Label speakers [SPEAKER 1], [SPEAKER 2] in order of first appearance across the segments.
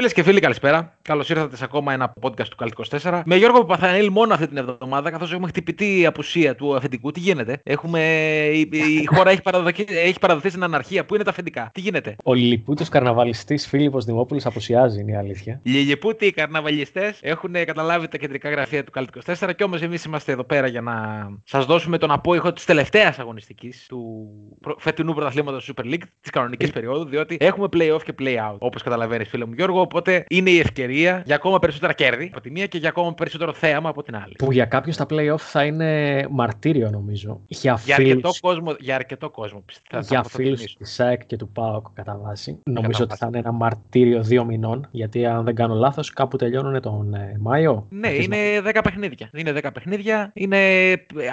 [SPEAKER 1] Φίλες και φίλοι, καλησπέρα. Καλώς ήρθατε σε ακόμα ένα podcast του Καλτ 24. Με Γιώργο Παπαθανίλη μόνο αυτή την εβδομάδα, καθώς έχουμε χτυπητή απουσία του αφεντικού. Τι γίνεται, έχουμε... η, η χώρα έχει, παραδοθεί, έχει παραδοθεί στην αναρχία. Πού είναι τα αφεντικά, τι γίνεται;
[SPEAKER 2] Ο λιλιπούτο καρναβαλιστής Φίλιππος Δημόπουλος απουσιάζει, είναι η αλήθεια.
[SPEAKER 1] Οι Λιλιπούτοι, οι καρναβαλιστές έχουν καταλάβει τα κεντρικά γραφεία του Καλτ 24 και όμως εμείς είμαστε εδώ πέρα για να σας δώσουμε τον απόϊχο της τελευταίας αγωνιστικής του προ- φετινού πρωταθλήματος Super League της κανονικής περίοδου, διότι έχουμε play-off και play-out. Όπως καταλαβαίνεις, φίλε μου Γιώργο. Οπότε είναι η ευκαιρία για ακόμα περισσότερα κέρδη από τη μία και για ακόμα περισσότερο θέαμα από την άλλη.
[SPEAKER 2] Που για κάποιους τα playoff θα είναι μαρτύριο, νομίζω. Για
[SPEAKER 1] Για αρκετό
[SPEAKER 2] φίλου
[SPEAKER 1] κόσμο, για αρκετό κόσμο πιστεύω.
[SPEAKER 2] για φίλους της ΣΑΕΚ και του ΠΑΟΚ κατά βάση. Νομίζω ότι θα είναι ένα μαρτύριο δύο μηνών. Γιατί αν δεν κάνω λάθος, κάπου τελειώνουν τον ε, Μάιο.
[SPEAKER 1] Ναι,
[SPEAKER 2] Αρχές
[SPEAKER 1] είναι 10 παιχνίδια. Είναι 10 παιχνίδια. Είναι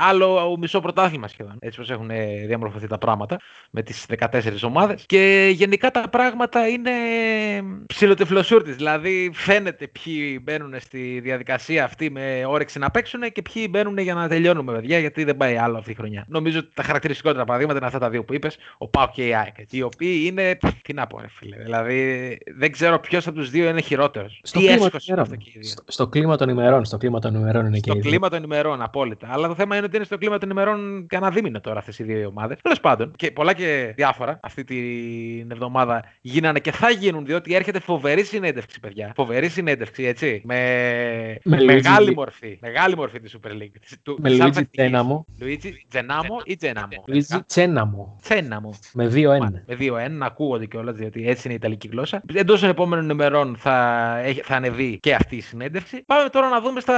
[SPEAKER 1] άλλο μισό πρωτάθλημα σχεδόν. Έτσι πως έχουν διαμορφωθεί τα πράγματα με τις 14 ομάδες. Και γενικά τα πράγματα είναι ψιλοτεφλοσούρτης. Δηλαδή φαίνεται ποιοι μπαίνουν στη διαδικασία αυτή με όρεξη να παίξουν και ποιοι μπαίνουν για να τελειώνουμε, παιδιά, γιατί δεν πάει άλλο αυτή η χρονιά. Νομίζω ότι τα χαρακτηριστικότερα παραδείγματα είναι αυτά τα δύο που είπες, ο Πάο και η ΑΕΚ. έτσι, Οι οποίοι είναι. Τι να πω, ρε φίλε. Δηλαδή δεν ξέρω ποιος από τους δύο είναι χειρότερος.
[SPEAKER 2] Στο
[SPEAKER 1] Τι
[SPEAKER 2] κλίμα,
[SPEAKER 1] έσχος
[SPEAKER 2] των
[SPEAKER 1] είναι
[SPEAKER 2] ημερών.
[SPEAKER 1] αυτό και οι δύο.
[SPEAKER 2] στο, στο κλίμα των ημερών. Στο κλίμα των ημερών είναι και
[SPEAKER 1] Στο
[SPEAKER 2] οι δύο.
[SPEAKER 1] κλίμα των ημερών, απόλυτα. Αλλά το θέμα είναι ότι είναι στο κλίμα των ημερών κανένα δίμηνο τώρα αυτές οι δύο ομάδες. Τέλος πάντων, και πολλά και διάφορα αυτή την εβδομάδα γίνανε και θα γίνουν, διότι έρχεται φοβερή συνέντευξη, παιδιά. Φοβερή συνέντευξη, έτσι. Με,
[SPEAKER 2] Με
[SPEAKER 1] μεγάλη
[SPEAKER 2] Luigi-
[SPEAKER 1] μορφή. Μεγάλη μορφή της Super League. της- του-
[SPEAKER 2] Με
[SPEAKER 1] της
[SPEAKER 2] Luigi
[SPEAKER 1] αλφα εθνικής.
[SPEAKER 2] Τζέναμο.
[SPEAKER 1] Luigi Τζενάμο ή Τζέναμο.
[SPEAKER 2] Luigi Τσέναμο.
[SPEAKER 1] Τσέναμο.
[SPEAKER 2] Με 2-1.
[SPEAKER 1] Με 2-1, να ακούγονται κιόλας, διότι έτσι είναι η Ιταλική γλώσσα. Εντός των επόμενων ημερών θα, έχει- θα ανεβεί και αυτή η συνέντευξη. Πάμε τώρα να δούμε στα,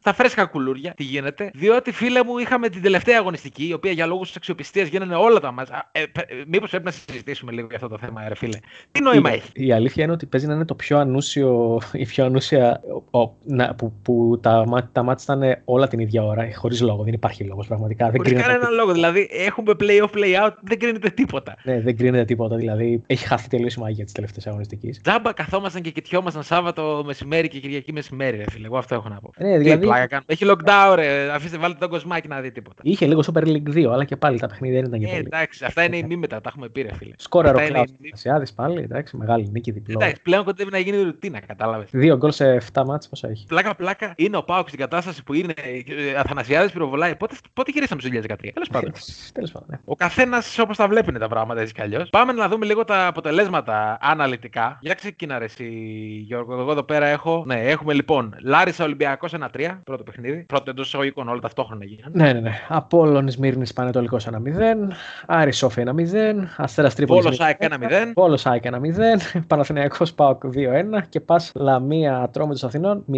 [SPEAKER 1] στα φρέσκα κουλούρια τι γίνεται. Διότι, φίλε μου, είχαμε την τελευταία αγωνιστική, η οποία για λόγους αξιοπιστίας γίνανε όλα τα μάτσα. Ε, Μήπως πρέπει να συζητήσουμε λίγο για αυτό το θέμα, ρε φίλε. Τι νόημα
[SPEAKER 2] Η,
[SPEAKER 1] έχει;
[SPEAKER 2] η αλήθεια είναι ότι παίζει να είναι το πιο ανούσιο, η πιο ανούσια ο, να, που, που τα, μάτ- τα μάτια ήταν όλα την ίδια ώρα, χωρίς λόγο. Δεν υπάρχει λόγος πραγματικά. Δεν
[SPEAKER 1] Χωρίς
[SPEAKER 2] κρίνεται,
[SPEAKER 1] κανέναν λόγο. Δηλαδή, έχουμε play-off, play-out, δεν κρίνεται τίποτα.
[SPEAKER 2] ναι, δεν κρίνεται τίποτα. Δηλαδή, έχει χαθεί τελείως η μαγεία της τελευταίας αγωνιστικής.
[SPEAKER 1] Τζάμπα καθόμασταν και κοιτιόμασταν Σάββατο μεσημέρι και Κυριακή μεσημέρι, ρε φίλε. Εγώ αυτό έχω να πω.
[SPEAKER 2] Ναι,
[SPEAKER 1] Τι
[SPEAKER 2] δηλαδή,
[SPEAKER 1] πλάκα κάνουμε. Έχει lockdown, ρε. Αφήστε, βάλτε τον κοσμάκι να δει τίποτα.
[SPEAKER 2] είχε λίγο Super League 2, αλλά και πάλι τα παιχνίδια δεν ήταν και
[SPEAKER 1] Ε,
[SPEAKER 2] πολύ.
[SPEAKER 1] εντάξει, αυτά είναι οι μη μετά, τα έχουμε πει, ρε φίλε.
[SPEAKER 2] Σκόραρ ο
[SPEAKER 1] Αυτά είναι
[SPEAKER 2] Κλάου
[SPEAKER 1] οι μη-
[SPEAKER 2] Ασιάδη πάλι, εντάξει, μεγάλη νίκη διπλό.
[SPEAKER 1] Εντάξει, πλέον κοντεύει να γίνει ρουτίνα, κατάλαβες.
[SPEAKER 2] Δύο γκολ σε 7 μάτς πόσα έχει.
[SPEAKER 1] Πλάκα, πλάκα είναι ο Πάουκ στην κατάσταση που είναι ε, Αθανασιάδης πυροβολάει. Πότε, πότε γυρίσαμε στο 2013, τέλος πάντων.
[SPEAKER 2] Τέλος πάντων. ναι.
[SPEAKER 1] Ο καθένας όπως τα βλέπει είναι τα πράγματα έτσι κι αλλιώς. Πάμε να δούμε λίγο τα αποτελέσματα αναλυτικά. Για ξεκινά ρε εσύ, Γιώργο. Εγώ εδώ πέρα έχω. Ναι, έχουμε λοιπόν Λάρισα Ολυμπιακός 1-3, πρώτο παιχνίδι. Πρώτο εντός εισαγωγικών όλα ταυτόχρονα γίνανε.
[SPEAKER 2] Ναι, ναι, ναι. Απόλλων Μύρνη Πανετολικός 1-0. Άρη Σόφι 1-0. Αστέρας Τρίπολης.
[SPEAKER 1] Πόλος ΑΕΚ 1-0.
[SPEAKER 2] Πόλος ΑΕΚ 1-0. Παναθηναϊκός ΠΑΟΚ 2-1. Και πας Λαμία Ατρόμητο Αθηνών 0-0.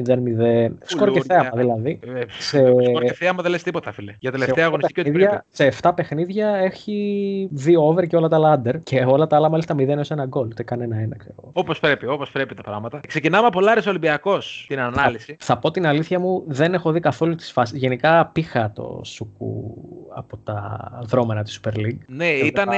[SPEAKER 2] Σκορ και
[SPEAKER 1] Κουλούρια.
[SPEAKER 2] θέαμα δηλαδή.
[SPEAKER 1] Ε,
[SPEAKER 2] Σε,
[SPEAKER 1] Σκορ και θέαμα δεν λες τίποτα, φίλε. Για τελευταία
[SPEAKER 2] σε,
[SPEAKER 1] αγωνιστική ότι
[SPEAKER 2] παιχνίδια,
[SPEAKER 1] πρέπει.
[SPEAKER 2] σε 7 παιχνίδια έχει 2 over και όλα τα άλλα under. Και όλα τα άλλα μάλιστα 0 έως 1 γκολ. Ούτε κανένα ένα, ξέρω εγώ.
[SPEAKER 1] Όπως πρέπει, όπως πρέπει τα πράγματα. Ξεκινάμε από Λάρισα Ολυμπιακός την ανάλυση.
[SPEAKER 2] Θα πω την αλήθεια μου, δεν έχω δει καθόλου τις φάσεις. Γενικά πήχα το σουκού από τα δρόμενα της Super League.
[SPEAKER 1] Ναι, ήταν.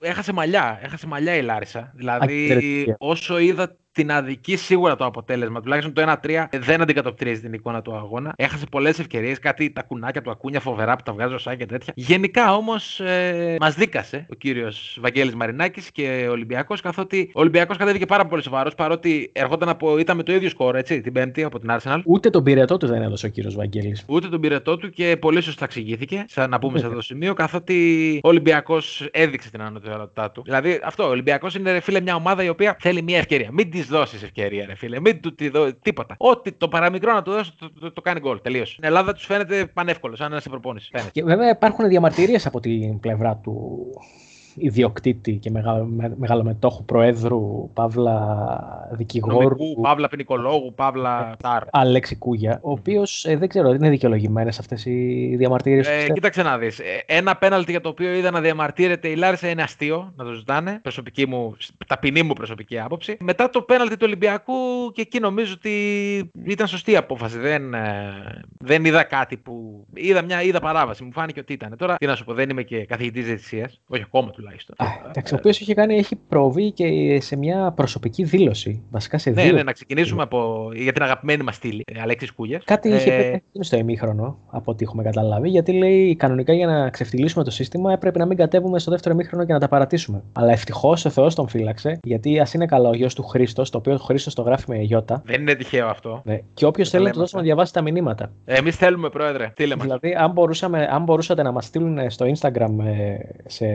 [SPEAKER 1] Έχασε μαλλιά. Έχασε μαλλιά η Λάρισα. Δηλαδή,
[SPEAKER 2] εξαιρετική.
[SPEAKER 1] όσο είδα that την αδική σίγουρα το αποτέλεσμα, τουλάχιστον το 1-3, δεν αντικατοπτρίζει την εικόνα του αγώνα. Έχασε πολλές ευκαιρίες, κάτι τα κουνάκια του Ακούνια φοβερά που τα βγάζει ο Σάκη και τέτοια. Γενικά όμως ε, μας δίκασε ο κύριος Βαγγέλης Μαρινάκης και ο Ολυμπιακός, καθότι ο Ολυμπιακός κατέβηκε πάρα πολύ σοβαρός, παρότι ερχόταν από. ήταν με το ίδιο σκορ, έτσι, την Πέμπτη από την Arsenal.
[SPEAKER 2] Ούτε τον πυρετό του δεν έδωσε ο κύριος Βαγγέλης.
[SPEAKER 1] Ούτε τον πυρετό του και πολύ σωστά εξηγήθηκε, σαν να πούμε σε αυτό το σημείο, καθότι ο Ολυμπιακός έδειξε την ανωτερότητά του. Δηλαδή, αυτό, ο Ολυμπιακός είναι ρε φίλε μια ομάδα η οποία θέλει μια ευκαιρία. Μην τη δώσεις ευκαιρία, ρε φίλε. Μην του τη δώσει τίποτα. Ό,τι το παραμικρό να του δώσει, το, το, το κάνει γκολ. Τελείω. Στην Ελλάδα τους φαίνεται πανεύκολο, σαν να είναι σε προπόνηση. Φαίνεται.
[SPEAKER 2] Και βέβαια υπάρχουν διαμαρτυρίες από την πλευρά του, ιδιοκτήτη και μεγάλο, με, μεγαλομετόχου προέδρου, παύλα δικηγόρου.
[SPEAKER 1] Νομικού, Παύλα ποινικολόγου, Παύλα τάρ.
[SPEAKER 2] Αλέξη Κούγια, ο οποίος δεν ξέρω, είναι δικαιολογημένες αυτές οι διαμαρτυρίες.
[SPEAKER 1] Ε, κοίταξε να δεις. Ένα πέναλτι για το οποίο είδα να διαμαρτύρεται η Λάρισα είναι αστείο, να το ζητάνε. Προσωπική μου, ταπεινή μου προσωπική άποψη. Μετά το πέναλτι του Ολυμπιακού και εκεί νομίζω ότι ήταν σωστή η απόφαση. Δεν, ε, δεν είδα κάτι που. Είδα μια είδα παράβαση. Μου φάνηκε ότι ήταν. Τώρα τι να σου πω, δεν είμαι και καθηγητής διαιτησίας. Όχι ακόμα τουλάχιστον.
[SPEAKER 2] Α, εντάξει, ο οποίος έχει, κάνει, έχει προβεί και σε μια προσωπική δήλωση. Βασικά σε
[SPEAKER 1] ναι,
[SPEAKER 2] δήλωση.
[SPEAKER 1] ναι, να ξεκινήσουμε από, για την αγαπημένη μας στήλη, ε, Αλέξης Κούγια.
[SPEAKER 2] Κάτι ε... είχε πει στο ημίχρονο, από ό,τι έχουμε καταλάβει, γιατί λέει κανονικά για να ξεφτυλίσουμε το σύστημα έπρεπε να μην κατέβουμε στο δεύτερο ημίχρονο και να τα παρατήσουμε. Αλλά ευτυχώς ο Θεός τον φύλαξε, γιατί ας είναι καλό ο γιος του Χρήστος, το οποίο ο Χρήστος το γράφει με Ιώτα.
[SPEAKER 1] Δεν είναι τυχαίο αυτό.
[SPEAKER 2] Ναι. Και όποιος θέλει να του δώσουμε να διαβάσει τα μηνύματα.
[SPEAKER 1] Εμείς θέλουμε, Πρόεδρε. Στείλε μας.
[SPEAKER 2] Δηλαδή, αν, μπορούσαμε, αν μπορούσατε να μας στείλουν στο Instagram ε, σε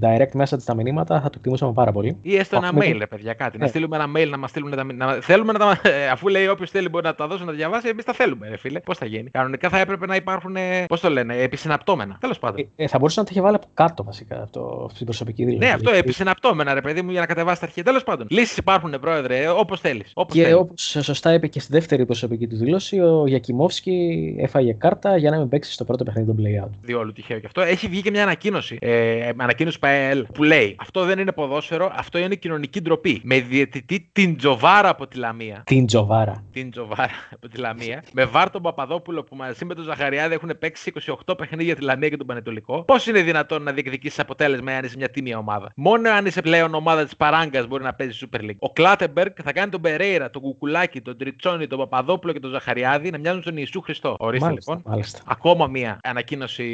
[SPEAKER 2] direct message τα μηνύματα, θα το εκτιμούσαμε πάρα πολύ.
[SPEAKER 1] Ή έστω ένα
[SPEAKER 2] Έχουμε-
[SPEAKER 1] mail, ρε παιδιά, κάτι. Να
[SPEAKER 2] Ναι.
[SPEAKER 1] στείλουμε ένα mail να μας στείλουν τα μηνύματα. Θέλουμε να τα. ε, Αφού λέει όποιος θέλει μπορεί να τα δώσει να τα διαβάσει, εμείς τα θέλουμε, ρε φίλε. Πώς θα γίνει; Κανονικά θα έπρεπε να υπάρχουν. Πώς το λένε, επισυναπτώμενα. Τέλος πάντων.
[SPEAKER 2] Ε, ε, θα μπορούσε να το είχε βάλει από κάτω βασικά αυτό, στην προσωπική δήλωση.
[SPEAKER 1] Ναι, αυτό
[SPEAKER 2] Γιατί-
[SPEAKER 1] επισυναπτώμενα, ρε παιδί μου, για να κατεβάσει τα αρχεία. Τέλος πάντων. Λύσεις υπάρχουν, πρόεδρε, όπως θέλεις. Όπως
[SPEAKER 2] Και
[SPEAKER 1] θέλεις.
[SPEAKER 2] όπως σωστά είπε και στη δεύτερη προσωπική του δήλωση, ο Γιακιμόφσκι έφαγε κάρτα για να μην παίξει στο πρώτο παιχνίδι των play-out.
[SPEAKER 1] Διόλου τυχαίο και αυτό. Έχει βγει και μια ανακοίνωση. Ε, ανακοίνωση ΠΑΕΛ που λέει Αυτό δεν είναι ποδόσφαιρο, αυτό είναι κοινωνική ντροπή. Με διαιτητή την Τζοβάρα από τη Λαμία.
[SPEAKER 2] Την Τζοβάρα.
[SPEAKER 1] Την Τζοβάρα από τη Λαμία. με Βάρτον Παπαδόπουλο που μαζί με τον Ζαχαριάδη έχουν παίξει 28 παιχνίδια τη Λαμία και τον Πανετολικό. Πώς είναι δυνατόν να διεκδικήσεις αποτέλεσμα αν είσαι μια τίμια ομάδα; Μόνο αν είσαι πλέον ομάδα της Παράγκας μπορεί να παίζεις Super League. Ο Κλάτεμπεργκ θα κάνει τον Περέιρα, τον Κουκουλάκη, τον Τριτσόνη, τον Παπαδόπουλο και τον Ζαχαριάδη να μοιάζουν στον Ιησού Χριστό. Ορίστε
[SPEAKER 2] μάλιστα,
[SPEAKER 1] λοιπόν.
[SPEAKER 2] μάλιστα.
[SPEAKER 1] Ακόμα μία ανακοίνωση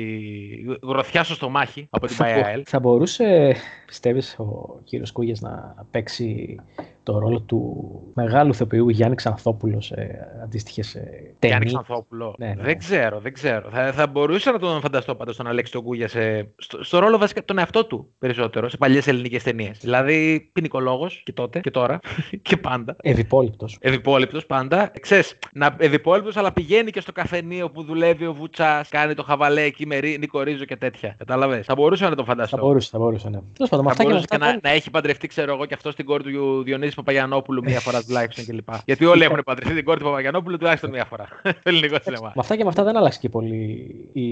[SPEAKER 1] γροθιά στο στομάχι από την
[SPEAKER 2] Θα, μπο-
[SPEAKER 1] ΠΑΕΑΕΛ.
[SPEAKER 2] θα μπορούσε, πιστεύεις, ο κύριος Κούγιας να παίξει το ρόλο του μεγάλου ηθοποιού Γιάννη Ξανθόπουλο σε αντίστοιχες ε,
[SPEAKER 1] Γιάννη
[SPEAKER 2] ταινίες.
[SPEAKER 1] Ξανθόπουλο.
[SPEAKER 2] Ναι, ναι.
[SPEAKER 1] Δεν ξέρω, δεν ξέρω. Θα, θα μπορούσα να τον φανταστώ πάντως τον Αλέξη τον Κούγια σε, στο, στο ρόλο βασικά τον εαυτό του περισσότερο σε παλιές ελληνικές ταινίες. Δηλαδή ποινικολόγος και τότε και τώρα και πάντα.
[SPEAKER 2] Ευυπόληπτος.
[SPEAKER 1] Ευυπόληπτος πάντα. Ξέρεις, να ευυπόληπτος, αλλά πηγαίνει και στο καφενείο που δουλεύει ο Βουτσάς, κάνει το χαβαλέ εκεί με Ρί- Νίκο Ρίζο και τέτοια. Κατάλαβες. Θα μπορούσα να τον φανταστώ.
[SPEAKER 2] Θα μπορούσε, θα μπορούσε, ναι. Τέλος πάντων, με
[SPEAKER 1] Θα
[SPEAKER 2] αυτά και με
[SPEAKER 1] μπορούσε
[SPEAKER 2] αυτά
[SPEAKER 1] και να,
[SPEAKER 2] πάλι-
[SPEAKER 1] να έχει παντρευτεί, ξέρω εγώ, και αυτό στην κόρη του Διονύση Παπαγιανόπουλου μία φορά τουλάχιστον κλπ. Γιατί όλοι έχουν παντρευτεί την κόρη του Παπαγιανόπουλου τουλάχιστον μία φορά. Το ελληνικό σινεμά.
[SPEAKER 2] Με αυτά και με αυτά δεν άλλαξε και πολύ η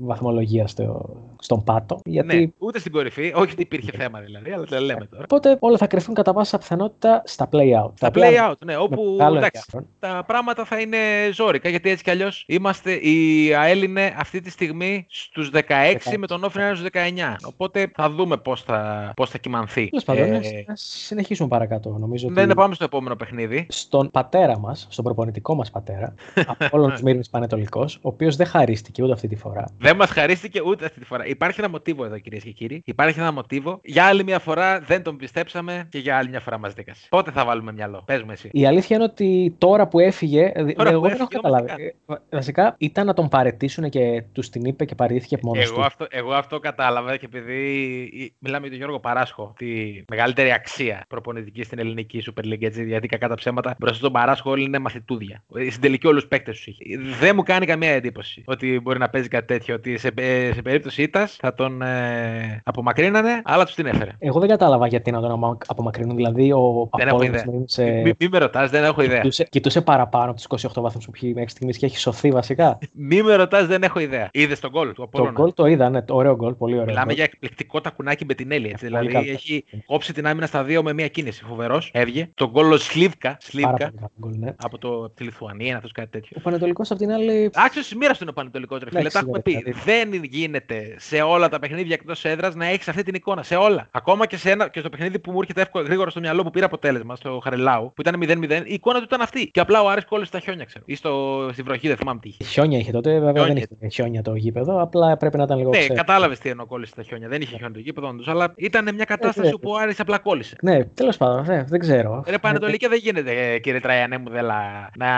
[SPEAKER 2] βαθμολογία στο, στον πάτο. Γιατί
[SPEAKER 1] Ναι, ούτε στην κορυφή. Όχι ότι υπήρχε θέμα δηλαδή, αλλά τα λέμε τώρα.
[SPEAKER 2] Οπότε όλα θα κρυφθούν κατά πάσα πιθανότητα στα play-out.
[SPEAKER 1] Τα
[SPEAKER 2] οποία
[SPEAKER 1] play out, ναι, όπου
[SPEAKER 2] μεγάλο
[SPEAKER 1] εντάξει,
[SPEAKER 2] ενδιαφέρον.
[SPEAKER 1] τα πράγματα θα είναι ζώρικα γιατί έτσι κι αλλιώς είμαστε. Η ΑΕΛ είναι αυτή τη στιγμή στους 16,
[SPEAKER 2] 16.
[SPEAKER 1] με τον Όφη να είναι στους 19. Οπότε θα δούμε πώς θα, πώς θα κοιμανθεί.
[SPEAKER 2] Τέλος πάντων,
[SPEAKER 1] Ε,
[SPEAKER 2] ναι, ας συνεχίσουμε παρακάτω. Νομίζω
[SPEAKER 1] δεν
[SPEAKER 2] ότι
[SPEAKER 1] πάμε στο επόμενο παιχνίδι.
[SPEAKER 2] στον πατέρα μας, στον προπονητικό μας πατέρα, από όλων τους Μύρνη Πανετολικός, ο οποίος δεν χαρίστηκε ούτε αυτή τη φορά.
[SPEAKER 1] Δεν μας χαρίστηκε ούτε αυτή τη φορά. Υπάρχει ένα μοτίβο εδώ, κυρίες και κύριοι. Υπάρχει ένα μοτίβο. Για άλλη μια φορά δεν τον πιστέψαμε και για άλλη μια φορά μας δίκασε. Πότε θα βάλουμε μυαλό; Πες μου εσύ.
[SPEAKER 2] Η αλήθεια είναι ότι τώρα που έφυγε. δη-
[SPEAKER 1] Τώρα
[SPEAKER 2] εγώ
[SPEAKER 1] που
[SPEAKER 2] δεν έχω
[SPEAKER 1] έφυγε, όμως,
[SPEAKER 2] καταλάβει. Ε, βα- Βασικά ήταν να τον παρετήσουν και τους την είπε και παραιτήθηκε από μόνος
[SPEAKER 1] Εγώ
[SPEAKER 2] του.
[SPEAKER 1] αυτό, εγώ αυτό κατάλαβα και επειδή η- μιλάμε για τον Γιώργο Παράσχο, τη μεγαλύτερη αξία προπονητική στην ελληνική Super League, έτσι, γιατί κακά τα ψέματα μπροστά στον Παράσχο όλοι είναι μαθητούδια. Στην τελική όλους παίκτες τους είχε. Δεν μου κάνει καμία εντύπωση ότι μπορεί να παίζει κάτι τέτοιο, ότι σε, ε, σε περίπτωση ήττας θα τον ε, απομακρύνανε, αλλά τους την έφερε.
[SPEAKER 2] Εγώ δεν κατάλαβα γιατί να τον αμα- απομακρύνουν. Δηλαδή, ο
[SPEAKER 1] Δεν έχω
[SPEAKER 2] Απόλλωνας
[SPEAKER 1] ιδέα.
[SPEAKER 2] Μύρνης, ε,
[SPEAKER 1] Μην μη με ρωτάς, δεν έχω ιδέα.
[SPEAKER 2] κοιτούσε, κοιτούσε παραπάνω από τους 28 βαθμούς που έχει μέχρι στιγμής και έχει σωθεί βασικά.
[SPEAKER 1] Μη με ρωτάς, δεν έχω ιδέα. Είδες τον γκολ του
[SPEAKER 2] το
[SPEAKER 1] Απόλλωνα.
[SPEAKER 2] γκολ το είδα, ναι, το ωραίο γκολ, πολύ ωραίο.
[SPEAKER 1] Μιλάμε
[SPEAKER 2] γκολ.
[SPEAKER 1] για εκπληκτικό τακουνάκι με την Έλλη. Έτσι.
[SPEAKER 2] Πολύ
[SPEAKER 1] Δηλαδή
[SPEAKER 2] καλό.
[SPEAKER 1] έχει κόψει την άμυνα στα δύο με μία κίνηση. Φοβερός. Έβγε. Τον γκολ ο Σλίβκα.
[SPEAKER 2] Πάρα
[SPEAKER 1] Σλίβκα
[SPEAKER 2] πολύ καλό γκολ, ναι.
[SPEAKER 1] από, το, από τη Λιθουανία, αυτός κάτι τέτοιο.
[SPEAKER 2] Ο Πανετολικός απ' την άλλη.
[SPEAKER 1] Άξιος τη μοίρα του είναι ο Πανετολικός ρε φίλε.
[SPEAKER 2] Εντάξει,
[SPEAKER 1] Τα έχουμε
[SPEAKER 2] ναι,
[SPEAKER 1] πει.
[SPEAKER 2] δηλαδή.
[SPEAKER 1] Δεν γίνεται σε όλα τα παιχνίδια εκτός έδρας να έχεις αυτή την εικόνα. Σε όλα. Ακόμα και, σε ένα, και στο παιχνίδι που μου έρχεται εύκολα γρήγορα στο μυαλό που πήρε αποτέλεσμα, στο Χαρελάου, που ήταν 0-0, η εικόνα του ήταν αυτή. Και απλά ο Άρης κόλλησε στα χιόνια, ξέρω. Ή στο, στη βροχή, δεν θυμάμαι τι είχε.
[SPEAKER 2] Χιόνια είχε τότε, βέβαια
[SPEAKER 1] Χιόνια.
[SPEAKER 2] δεν είχε χιόνια το γήπεδο, απλά πρέπει να ήταν λίγο
[SPEAKER 1] Ναι,
[SPEAKER 2] ξέρω.
[SPEAKER 1] κατάλαβες τι εννοώ κόλλησε στα χιόνια. Δεν είχε χιόνια το γήπεδο, όντως, αλλά ήταν μια κατάσταση
[SPEAKER 2] ναι.
[SPEAKER 1] όπου ο Άρης απλά κόλλησε.
[SPEAKER 2] Ναι, τέλος πάντων, ναι, δεν ξέρω.
[SPEAKER 1] Ρε Πανετολική δεν γίνεται, ε, κύριε Τραϊανέ μου, Δέλλα, να,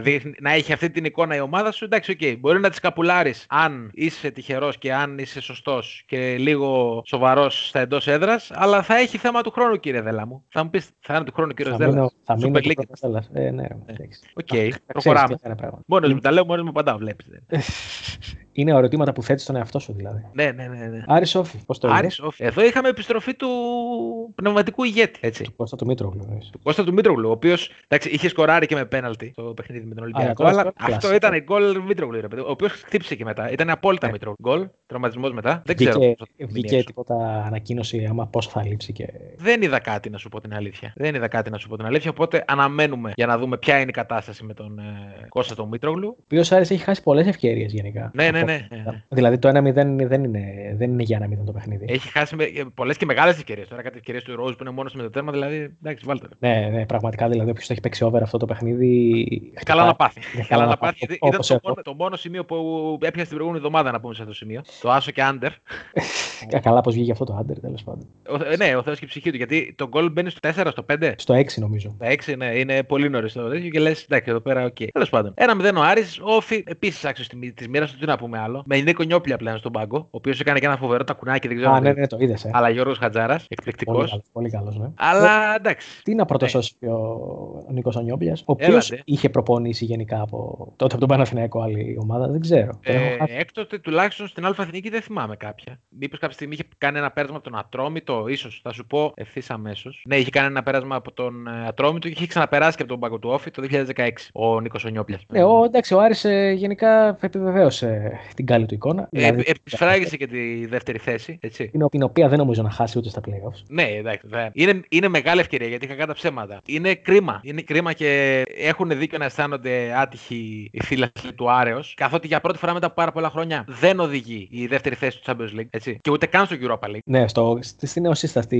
[SPEAKER 1] δείχνει- να έχει αυτή την εικόνα η ομάδα σου. Εντάξει, οκ. Μπορεί να τη σκαπουλάρεις αν είσαι τυχερός και αν είσαι σωστός και λίγο σοβαρός στα εντός έδρας, αλλά θα έχει θέμα του χρόνου, κύριε Δέλλα μου. Θα μου πεις, θα είναι του χρόνου, κύριε
[SPEAKER 2] Θα
[SPEAKER 1] Δέλλα.
[SPEAKER 2] μείνω, θα μείνω
[SPEAKER 1] Super
[SPEAKER 2] και
[SPEAKER 1] League.
[SPEAKER 2] πρώτος Έλλας. Ε, ναι, ρε, εντάξει.
[SPEAKER 1] Οκ,
[SPEAKER 2] Ξέρεις
[SPEAKER 1] προχωράμε.
[SPEAKER 2] τι θα είναι πράγμα.
[SPEAKER 1] Μόνος μου τα λέω, μόνος μου παντά βλέπεις.
[SPEAKER 2] είναι ερωτήματα που θέτεις στον εαυτό σου δηλαδή.
[SPEAKER 1] Ναι, ναι, ναι. ναι.
[SPEAKER 2] Άρης Σόφι, πώς το
[SPEAKER 1] Άρης, όφι. Εδώ είχαμε επιστροφή του πνευματικού ηγέτη. Έτσι.
[SPEAKER 2] Του Κώστα του Μήτρογλου. εννοείς.
[SPEAKER 1] Του Κώστα του Μήτρογλου, ο οποίος είχε σκοράρει και με πέναλτι το παιχνίδι με τον Ολυμπιακό.
[SPEAKER 2] τώρα
[SPEAKER 1] αλλά
[SPEAKER 2] αυτό
[SPEAKER 1] αυτό
[SPEAKER 2] κλασικό.
[SPEAKER 1] ήταν γκολ Μήτρογλου, ρε παιδί. Ο οποίος χτύπησε και μετά. Ήταν απόλυτα
[SPEAKER 2] Ναι.
[SPEAKER 1] Μήτρογλου. Γκολ, τραυματισμός μετά. Δεν ξέρω.
[SPEAKER 2] Βγήκε,
[SPEAKER 1] πώς θα το
[SPEAKER 2] βγήκε
[SPEAKER 1] μηνύσω.
[SPEAKER 2] τίποτα ανακοίνωση άμα πώς θα λείψει και.
[SPEAKER 1] Δεν είδα κάτι να σου πω την αλήθεια. Δεν είδα κάτι να σου πω την αλήθεια. Οπότε αναμένουμε για να δούμε ποια είναι η κατάσταση με τον ε, Κώστα τον Μήτρογλου.
[SPEAKER 2] Ο οποίος Άρης έχει χάσει πολλές ευκαιρίες γενικά.
[SPEAKER 1] Ναι, ναι,
[SPEAKER 2] Από-
[SPEAKER 1] ναι, ναι, ναι.
[SPEAKER 2] Δηλαδή το 1-0 δεν είναι, δεν είναι για 1-0 το παιχνίδι.
[SPEAKER 1] Έχει χάσει πολλές και μεγάλες ευκαιρίες. Τώρα κάτι ευκαιρίες του Ρόζ που είναι μόνος με το τέρμα, δηλαδή. Εντάξει, βάλτε. το.
[SPEAKER 2] Ναι, ναι, πραγματικά δηλαδή όποιος το έχει παίξει over αυτό το παιχνίδι.
[SPEAKER 1] Καλά να πάθει.
[SPEAKER 2] Ναι,
[SPEAKER 1] Καλά να πάθει. γιατί Ήταν
[SPEAKER 2] Όπως
[SPEAKER 1] το
[SPEAKER 2] εγώ.
[SPEAKER 1] μόνο, το μόνο σημείο που έπιασε την προηγούμενη εβδομάδα να πούμε σε αυτό το σημείο. Το Άσο και Άντερ.
[SPEAKER 2] Κα- Καλά, πώς βγήκε αυτό το under τέλος πάντων.
[SPEAKER 1] Ο, ε, ναι, ο Θεός και η ψυχή του. Γιατί το γκολ μπαίνει στο 4, στο 5.
[SPEAKER 2] Στο 6 νομίζω.
[SPEAKER 1] Τα 6 ναι, είναι πολύ νωρίς το τέτοιο και λες, εντάξει, εδώ πέρα, οκ. Τέλος πάντων. Ένα 0 ο Άρης, ΟΦΗ, επίσης άξιος της μοίρας του, τι να πούμε άλλο. Με Νίκο Νιόπλια πλέον στον πάγκο, ο οποίος έκανε και ένα φοβερό τακουνάκι, δεν ξέρω.
[SPEAKER 2] Α,
[SPEAKER 1] αν
[SPEAKER 2] ναι,
[SPEAKER 1] το
[SPEAKER 2] ναι, το είδες. Ε.
[SPEAKER 1] Αλλά Γιώργος Χατζάρας, εκπληκτικός.
[SPEAKER 2] Πολύ καλός, πολύ καλός, ναι.
[SPEAKER 1] Αλλά εντάξει.
[SPEAKER 2] Τι να πρωτοσώσει ο, ο Νίκος Νιόπλιας, ο οποίος
[SPEAKER 1] Έλατε.
[SPEAKER 2] είχε προπονήσει γενικά από τότε από τον Παναθηναϊκό άλλη ομάδα, δεν ξέρω. Τον έχω
[SPEAKER 1] Ε,
[SPEAKER 2] χάσει.
[SPEAKER 1] έκτοτε τουλάχιστον στην Αλφα Εθνική δεν θυμάμαι κάποια. Μήπως κάποια στιγμή είχε κάνει ένα πέρασμα από τον Ατρόμητο, ίσως θα σου πω ευθύς αμέσως. Ναι, είχε κάνει ένα πέρασμα από τον ε, Ατρόμητο και είχε ξαναπεράσει και από τον Πάγκο του Όφη το 2016 ο Νίκος Ονιόπλια.
[SPEAKER 2] Ναι, ο, εντάξει, ο Άρης ε, γενικά επιβεβαίωσε την καλή του εικόνα.
[SPEAKER 1] Ε,
[SPEAKER 2] δηλαδή,
[SPEAKER 1] επισφράγισε και τη δεύτερη θέση. Έτσι.
[SPEAKER 2] την, την οποία δεν νομίζω να χάσει ούτε στα playoffs.
[SPEAKER 1] Ναι, εντάξει. δεν- Είναι, είναι μεγάλη ευκαιρία γιατί είχα τα ψέματα. Είναι κρίμα. Είναι κρίμα και έχουν δίκιο να αισθάνονται άτυχοι οι φίλοι του Άρεος. Καθότι για πρώτη φορά μετά από πάρα πολλά χρόνια δεν οδηγεί η δεύτερη θέση του Champions League. Έτσι. Και ούτε καν στο Europa League.
[SPEAKER 2] Ναι, στο, στη, στη νεοσύστατη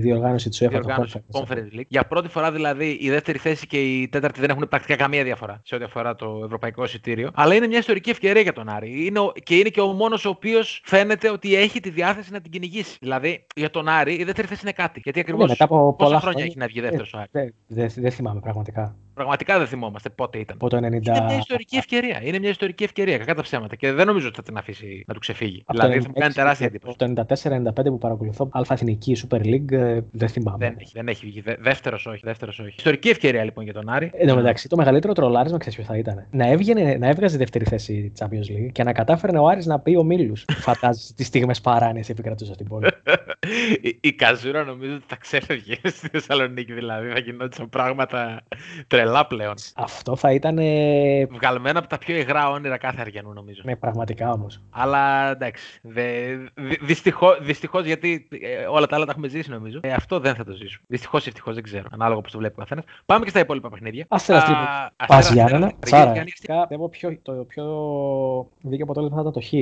[SPEAKER 2] διοργάνωση του UEFA. το
[SPEAKER 1] διοργάνωση
[SPEAKER 2] Conference.
[SPEAKER 1] Conference League. Για πρώτη φορά δηλαδή η δεύτερη θέση και η τέταρτη δεν έχουν πρακτικά καμία διαφορά σε ό,τι αφορά το ευρωπαϊκό εισιτήριο. Αλλά είναι μια ιστορική ευκαιρία για τον Άρη. Είναι ο- και είναι και ο μόνος ο οποίος φαίνεται ότι έχει τη διάθεση να την κυνηγήσει. Δηλαδή για τον Άρη η δεύτερη θέση είναι κάτι. Γιατί ακριβώς
[SPEAKER 2] Ναι, μετά από
[SPEAKER 1] πόσα
[SPEAKER 2] πολλά
[SPEAKER 1] χρόνια
[SPEAKER 2] χρόνια-
[SPEAKER 1] έχει να βγει δεύτερος ο Άρης;
[SPEAKER 2] Δεν δεν- δεν θυμάμαι πραγματικά.
[SPEAKER 1] Πραγματικά δεν θυμόμαστε πότε ήταν.
[SPEAKER 2] Από το 90.
[SPEAKER 1] Είναι μια ιστορική ευκαιρία. Είναι μια ιστορική ευκαιρία. Κακά τα ψέματα. Και δεν νομίζω ότι θα την αφήσει να του ξεφύγει.
[SPEAKER 2] Από το
[SPEAKER 1] δηλαδή θα μου κάνει
[SPEAKER 2] 96,
[SPEAKER 1] τεράστια
[SPEAKER 2] από
[SPEAKER 1] εντύπωση.
[SPEAKER 2] Το 94-95 που παρακολουθώ Αλφα Εθνική Super League ε, δεν θυμάμαι.
[SPEAKER 1] Δεν έχει, δεν έχει βγει. Δεύτερος όχι, δεύτερος όχι. Ιστορική ευκαιρία λοιπόν για τον Άρη.
[SPEAKER 2] Εν τω μεταξύ, το μεγαλύτερο τρολάρισμα ξέρεις ποιος θα ήταν. Να, έβγαινε, να έβγαζε δεύτερη θέση Champions League και να κατάφερνε ο Άρης να πει ο Μίλους. Φαντάζεσαι τις στιγμές παράνοια επικρατούσε στην πόλη.
[SPEAKER 1] η, η Καζούρα νομίζω ότι θα ξέφευγε στη Θεσσαλονίκη δηλαδή. Θα γινόντουσαν πράγματα τρελά πλέον.
[SPEAKER 2] Αυτό θα ήταν. ε,
[SPEAKER 1] Βγαλμένα από τα πιο υγρά όνειρα κάθε Αργιανού νομίζω.
[SPEAKER 2] Ναι, πραγματικά όμως.
[SPEAKER 1] Αλλά εντάξει. Δε, δυ, δυστυχώς, δυστυχώς, γιατί ε, όλα τα άλλα τα έχουμε ζήσει νομίζω. Ε, αυτό δεν θα το ζήσουμε. Δυστυχώς ή ευτυχώς δεν ξέρω. Ανάλογα πώς το βλέπει ο καθένας. Πάμε και στα υπόλοιπα παιχνίδια.
[SPEAKER 2] Αστέρα
[SPEAKER 1] Α,
[SPEAKER 2] Τρίπολη.
[SPEAKER 1] Αστέρας
[SPEAKER 2] Πας
[SPEAKER 1] Τρίπολη.
[SPEAKER 2] Γιάννενα.
[SPEAKER 1] Αργύρης
[SPEAKER 2] Τσάρα.
[SPEAKER 1] Γιάννης.
[SPEAKER 2] Πιστεύω πιο, το πιο δίκαιο αποτέλεσμα θα ήταν το Χ.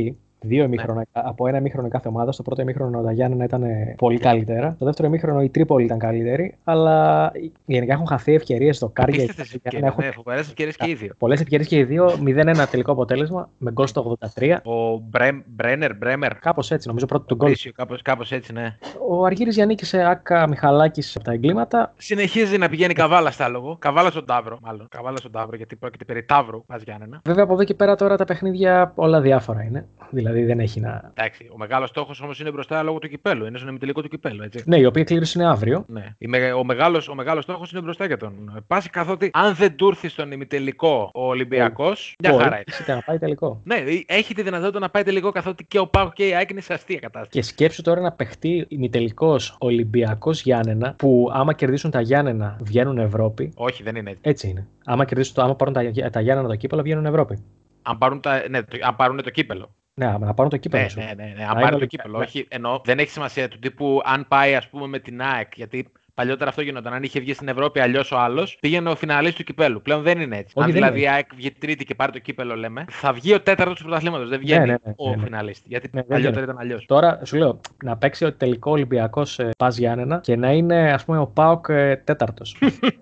[SPEAKER 2] Δύο ημίχρονα, από ένα ημίχρονο κάθε ομάδα. Στο πρώτο ημίχρονο τα Γιάννενα ήταν πολύ καλύτερα. Στο δεύτερο ημίχρονο η Τρίπολη ήταν καλύτερη. Αλλά γενικά έχουν χαθεί ευκαιρίες στο Κάρια.
[SPEAKER 1] Απίστευτες ευκαιρίες, Ναι, φοβερές ευκαιρίες και οι δύο.
[SPEAKER 2] Πολλές ευκαιρίες και οι δύο. 0-1 τελικό αποτέλεσμα με γκολ στο 83.
[SPEAKER 1] Ο Μπρέμ, Μπρένερ, Μπρέμερ.
[SPEAKER 2] Κάπως έτσι, νομίζω πρώτο του γκολ.
[SPEAKER 1] Κρίσιο, κάπως, κάπως έτσι, ναι.
[SPEAKER 2] Ο Αργύρης Γιάννη σε Άκα Μιχαλάκης από τα εγκλήματα.
[SPEAKER 1] Συνεχίζει να πηγαίνει καβάλα στα λόγο. Καβάλα στον Ταύρο, μάλλον. Καβάλα στον Ταύρο, γιατί πρόκειται περί Ταύρου, πα Γιάννενα.
[SPEAKER 2] Βέβαια από εδώ και πέρα τώρα τα παιχνίδια όλα διάφορα είναι. Δηλαδή δεν έχει να.
[SPEAKER 1] Εντάξει, ο μεγάλος στόχος όμως είναι μπροστά λόγω του κυπέλου. Είναι στον ημιτελικό του κυπέλου, έτσι.
[SPEAKER 2] Ναι, η οποία κλήρωση είναι αύριο.
[SPEAKER 1] Ναι. Η με- Ο μεγάλο ο μεγάλος στόχος είναι μπροστά για τον Πάση, καθότι αν δεν του έρθει στον ημιτελικό ο Ολυμπιακός, μια
[SPEAKER 2] Μπορεί,
[SPEAKER 1] χαρά είναι.
[SPEAKER 2] είτε να πάει τελικό.
[SPEAKER 1] Ναι, έχει τη δυνατότητα να πάει τελικό καθότι και ο Πάο και η ΑΕΚ είναι σε αστεία κατάσταση.
[SPEAKER 2] Και σκέψου τώρα να παιχτεί ημιτελικός Ολυμπιακός Γιάννενα, που άμα κερδίσουν τα Γιάννενα βγαίνουν Ευρώπη.
[SPEAKER 1] Όχι, δεν είναι έτσι.
[SPEAKER 2] Έτσι είναι. Άμα, κερδίσουν το, άμα πάρουν τα, τα Γιάννενα το κύπελο, βγαίνουν Ευρώπη.
[SPEAKER 1] Αν πάρουν, τα, ναι, το, αν πάρουν το κύπελο.
[SPEAKER 2] Ναι, άμα να πάρουν το κύπελο.
[SPEAKER 1] Ναι,
[SPEAKER 2] σου.
[SPEAKER 1] ναι, ναι, ναι.
[SPEAKER 2] Να
[SPEAKER 1] Αν
[SPEAKER 2] είναι
[SPEAKER 1] πάρει το
[SPEAKER 2] όλοι-
[SPEAKER 1] κύπελο.
[SPEAKER 2] ναι.
[SPEAKER 1] Όχι, ενώ δεν έχει σημασία του τύπου αν πάει, ας πούμε, με την ΑΕΚ. Γιατί παλιότερα αυτό γινόταν. Αν είχε βγει στην Ευρώπη αλλιώς ο άλλος, πήγαινε ο φιναλή του κυπέλου. Πλέον δεν είναι έτσι.
[SPEAKER 2] Όχι,
[SPEAKER 1] αν
[SPEAKER 2] δεν
[SPEAKER 1] δηλαδή η
[SPEAKER 2] είναι
[SPEAKER 1] ΑΕΚ βγει τρίτη και πάρει το κύπελο, λέμε, θα βγει ο τέταρτος του πρωταθλήματος. Δεν βγαίνει
[SPEAKER 2] ναι, ναι,
[SPEAKER 1] ο
[SPEAKER 2] ναι, ναι.
[SPEAKER 1] φιναλίστη. Γιατί
[SPEAKER 2] Ναι, δεν
[SPEAKER 1] παλιότερα
[SPEAKER 2] γίνεται.
[SPEAKER 1] ήταν αλλιώς.
[SPEAKER 2] Τώρα σου λέω να παίξει ο τελικό Ολυμπιακός ε, Πας Γιάννενα και να είναι ας πούμε ο Πάοκ ε, τέταρτος.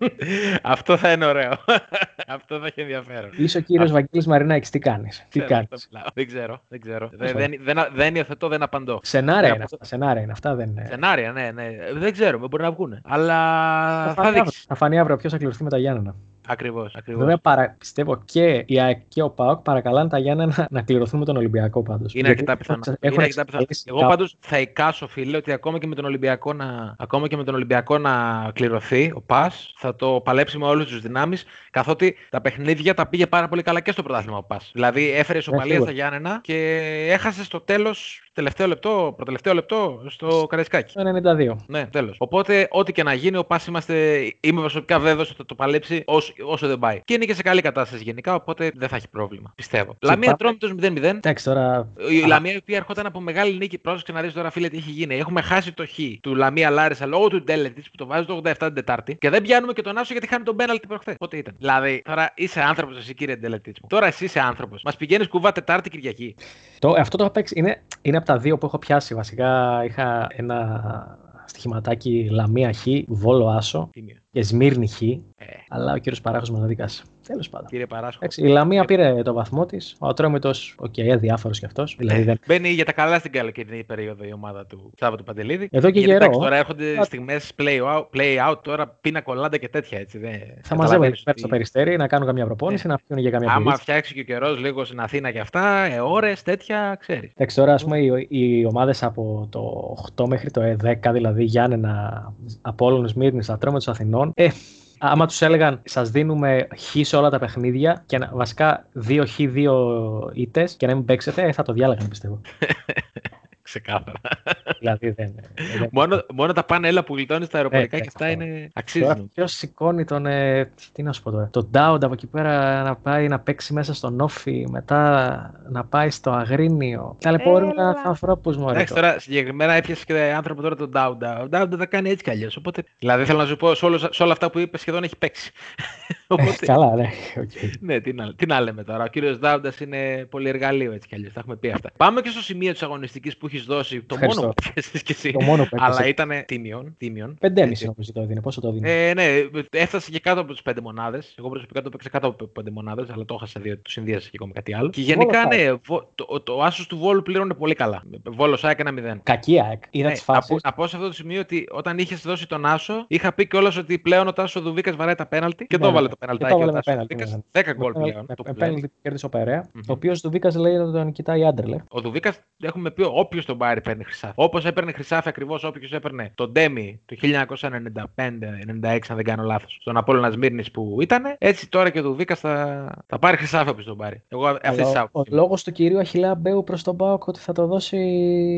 [SPEAKER 1] αυτό θα είναι ωραίο. αυτό θα έχει ενδιαφέρον.
[SPEAKER 2] Είσαι ο κύριος Βαγγέλης Μαρινάκης, τι κάνεις; Τι
[SPEAKER 1] Ξέρω,
[SPEAKER 2] κάνεις;
[SPEAKER 1] αυτό μιλάω. Δεν ξέρω. Δεν, ξέρω.
[SPEAKER 2] Πώς
[SPEAKER 1] δεν, δεν, δεν, δεν υιοθετώ, δεν απαντώ.
[SPEAKER 2] Σενάρια
[SPEAKER 1] Ναι,
[SPEAKER 2] είναι αυτά. Σενάρια είναι αυτά. Δεν είναι.
[SPEAKER 1] Σενάρια, ναι, ναι. Δεν ξέρουμε, μπορεί να βγουν. Αλλά
[SPEAKER 2] Θα
[SPEAKER 1] θα
[SPEAKER 2] φανεί αύριο-
[SPEAKER 1] δείξεις.
[SPEAKER 2] Θα φανεί αύριο ποιος θα κληρωθεί με τα Γιάννενα.
[SPEAKER 1] Ακριβώς. Ακριβώς.
[SPEAKER 2] Βέβαια, παρα... πιστεύω και η ΑΕΚ και ο ΠΑΟΚ παρακαλάνε τα Γιάννενα να, να κληρωθούν με τον Ολυμπιακό πάντως.
[SPEAKER 1] Είναι αρκετά πιθανό. Είναι αρκετά πιθανό. Εγώ πάντως θα εικάσω, φίλε, ότι ακόμα και με τον Ολυμπιακό να, ακόμα και με τον Ολυμπιακό να κληρωθεί ο ΠΑΣ θα το παλέψει με όλε τι δυνάμεις. Καθότι τα παιχνίδια τα πήγε πάρα πολύ καλά και στο πρωτάθλημα ο ΠΑΣ. Δηλαδή έφερε ισοπαλία στα Γιάννενα και έχασε στο τέλος τελευταίο λεπτό, προτελευταίο λεπτό στο Καραϊσκάκι.
[SPEAKER 2] Το 92.
[SPEAKER 1] Ναι, τέλος. Οπότε, ό,τι και να γίνει, ο Πα είμαστε. Είμαι προσωπικά βέβαιος ότι θα το παλέψει όσο, όσο δεν πάει. Και είναι και σε καλή κατάσταση γενικά, οπότε δεν θα έχει πρόβλημα. Πιστεύω. Λαμία τρώμε το 0-0.
[SPEAKER 2] Εντάξει τώρα.
[SPEAKER 1] Η Λαμία η οποία ερχόταν από μεγάλη νίκη. Πρόσεξε να δεις τώρα, φίλε, τι έχει γίνει. Έχουμε χάσει το χ του Λαμία Λάρισα λόγω του Ντέλετη που το βάζει το 87 την Τετάρτη. Και δεν πιάνουμε και τον Άσο γιατί χάνει τον πέναλτι προχθές. Πότε ήταν. Δηλαδή, τώρα είσαι άνθρωπος εσύ, κύριε Ντέλετη. Τώρα εσύ είσαι άνθρωπος. Μας πηγαίνεις κουβά Τετάρτη Κυριακή.
[SPEAKER 2] Το, αυτό το παίξει είναι, είναι από τα δύο που έχω πιάσει. Βασικά είχα ένα στοιχηματάκι Λαμία Χ, Βόλο Άσο και Σμύρνη Χ. Ε. Αλλά ο κύριος Παράχο μα δίκασε. Τέλος πάντων.
[SPEAKER 1] Κύριε Παράσχο.
[SPEAKER 2] Εντάξει, η Λαμία πήρε το βαθμό της. Ο Ατρόμητος, οκ, okay, αδιάφορο κι αυτός. Δηλαδή δεν...
[SPEAKER 1] Μπαίνει για τα καλά στην καλοκαιρινή περίοδο η ομάδα του Σάββατο Παντελίδη.
[SPEAKER 2] Εδώ και καιρό.
[SPEAKER 1] Τώρα έρχονται Α... στιγμές play out, play out, τώρα πίνα κολλάντα και τέτοια έτσι. Δεν...
[SPEAKER 2] Θα μαζεύουν ότι... στο περιστέρι να κάνουν καμιά προπόνηση, να πιούν για καμιά
[SPEAKER 1] Άμα πηγή. φτιάξει και ο καιρός λίγος στην Αθήνα και αυτά, ε, ώρες τέτοια ξέρεις.
[SPEAKER 2] Εντάξει, τώρα ας πούμε οι, οι ομάδες από το 8 μέχρι το 10, δηλαδή Γιάννενα, Απόλυτο Μύρνης, Ατρόμητος Αθηνών, ε, άμα τους έλεγαν σας δίνουμε χ σε όλα τα παιχνίδια και να, βασικά δύο χ, δύο ήττες και να μην παίξετε, ε, θα το διάλεγαν πιστεύω.
[SPEAKER 1] Ξεκάθαρα.
[SPEAKER 2] δηλαδή δεν,
[SPEAKER 1] δεν μόνο, μόνο τα πάνελα που γλιτώνεις στα αεροπορικά ε, και αυτά είναι αξίζουν.
[SPEAKER 2] Ποιος σηκώνει τον. Ε, τι να σου πω τώρα. Τον Ντάουντ από εκεί πέρα να πάει να παίξει μέσα στον Όφι, μετά να πάει στο Αγρίνιο. Ταλαιπωρούν ανθρώπους μου.
[SPEAKER 1] Εντάξει τώρα συγκεκριμένα έπιασε και άνθρωπο τώρα τον Ντάουντα. Ο Ντάουντα θα κάνει έτσι κι αλλιώς. Οπότε... Δηλαδή θέλω να σου πω σε, όλο, σε όλα αυτά που είπες σχεδόν έχει παίξει.
[SPEAKER 2] Οπότε... Καλά, ναι. Okay.
[SPEAKER 1] ναι, τι να, τι να λέμε τώρα. Ο κύριος Ντάουντας είναι πολύ εργαλείο έτσι κι αλλιώς. Τα έχουμε πει αυτά. Πάμε και στο σημείο της αγωνιστικής που έχεις δώσει. Το
[SPEAKER 2] Ευχαριστώ.
[SPEAKER 1] μόνο που πιέζει κι εσύ.
[SPEAKER 2] Το μόνο που
[SPEAKER 1] Αλλά ήταν τίμιον. τίμιον.
[SPEAKER 2] 5,5 νομίζω το έδινε. Πόσο το έδινε.
[SPEAKER 1] Ε, ναι, έφτασε και κάτω από τις 5 μονάδες. Εγώ προσωπικά το παίξα κάτω από 5 μονάδες, αλλά το έχασα διότι το συνδύασα και εγώ με κάτι άλλο. Και γενικά, ναι, το, το άσος του Βόλου πλήρωνε πολύ καλά. Βόλος ΑΕΚ ένα 0.
[SPEAKER 2] Κακή ΑΕΚ. Είδα
[SPEAKER 1] ναι,
[SPEAKER 2] τις φάσεις.
[SPEAKER 1] Να πω σε αυτό το σημείο ότι όταν είχες δώσει τον Άσο, είχα πει κιόλας ότι πλέον ο Τάσο Δουβίκας βαράει τα πέναλτι και
[SPEAKER 2] Ναι,
[SPEAKER 1] το
[SPEAKER 2] ναι.
[SPEAKER 1] έβαλε το
[SPEAKER 2] Και
[SPEAKER 1] πέναλτι.
[SPEAKER 2] το έβαλε με πέναλτι, ναι, ναι.
[SPEAKER 1] 10 γκολ πλέον.
[SPEAKER 2] Με
[SPEAKER 1] το που
[SPEAKER 2] πέναλτι
[SPEAKER 1] λέει.
[SPEAKER 2] που κέρδισε ο Περέα.
[SPEAKER 1] Μμμ.
[SPEAKER 2] Ο οποίος του Βίκα λέει ότι τον κοιτάει άντρελε.
[SPEAKER 1] Ο Δουβίκας έχουμε πει όποιος τον πάρει παίρνει χρυσάφι. Όπως έπαιρνε χρυσάφι ακριβώς όποιο έπαιρνε τον Ντέμι το 1995-96, αν δεν κάνω λάθος, στον Απόλλωνα Σμύρνης που ήταν, έτσι τώρα και ο Δουβίκας θα, θα πάρει χρυσάφι όποιο τον πάρει. Εγώ αυτή τη
[SPEAKER 2] Αλλά ο
[SPEAKER 1] άποψη.
[SPEAKER 2] λόγος του κυρίου Αχιλέα Μπέου προς τον Πάοκ ότι θα το δώσει.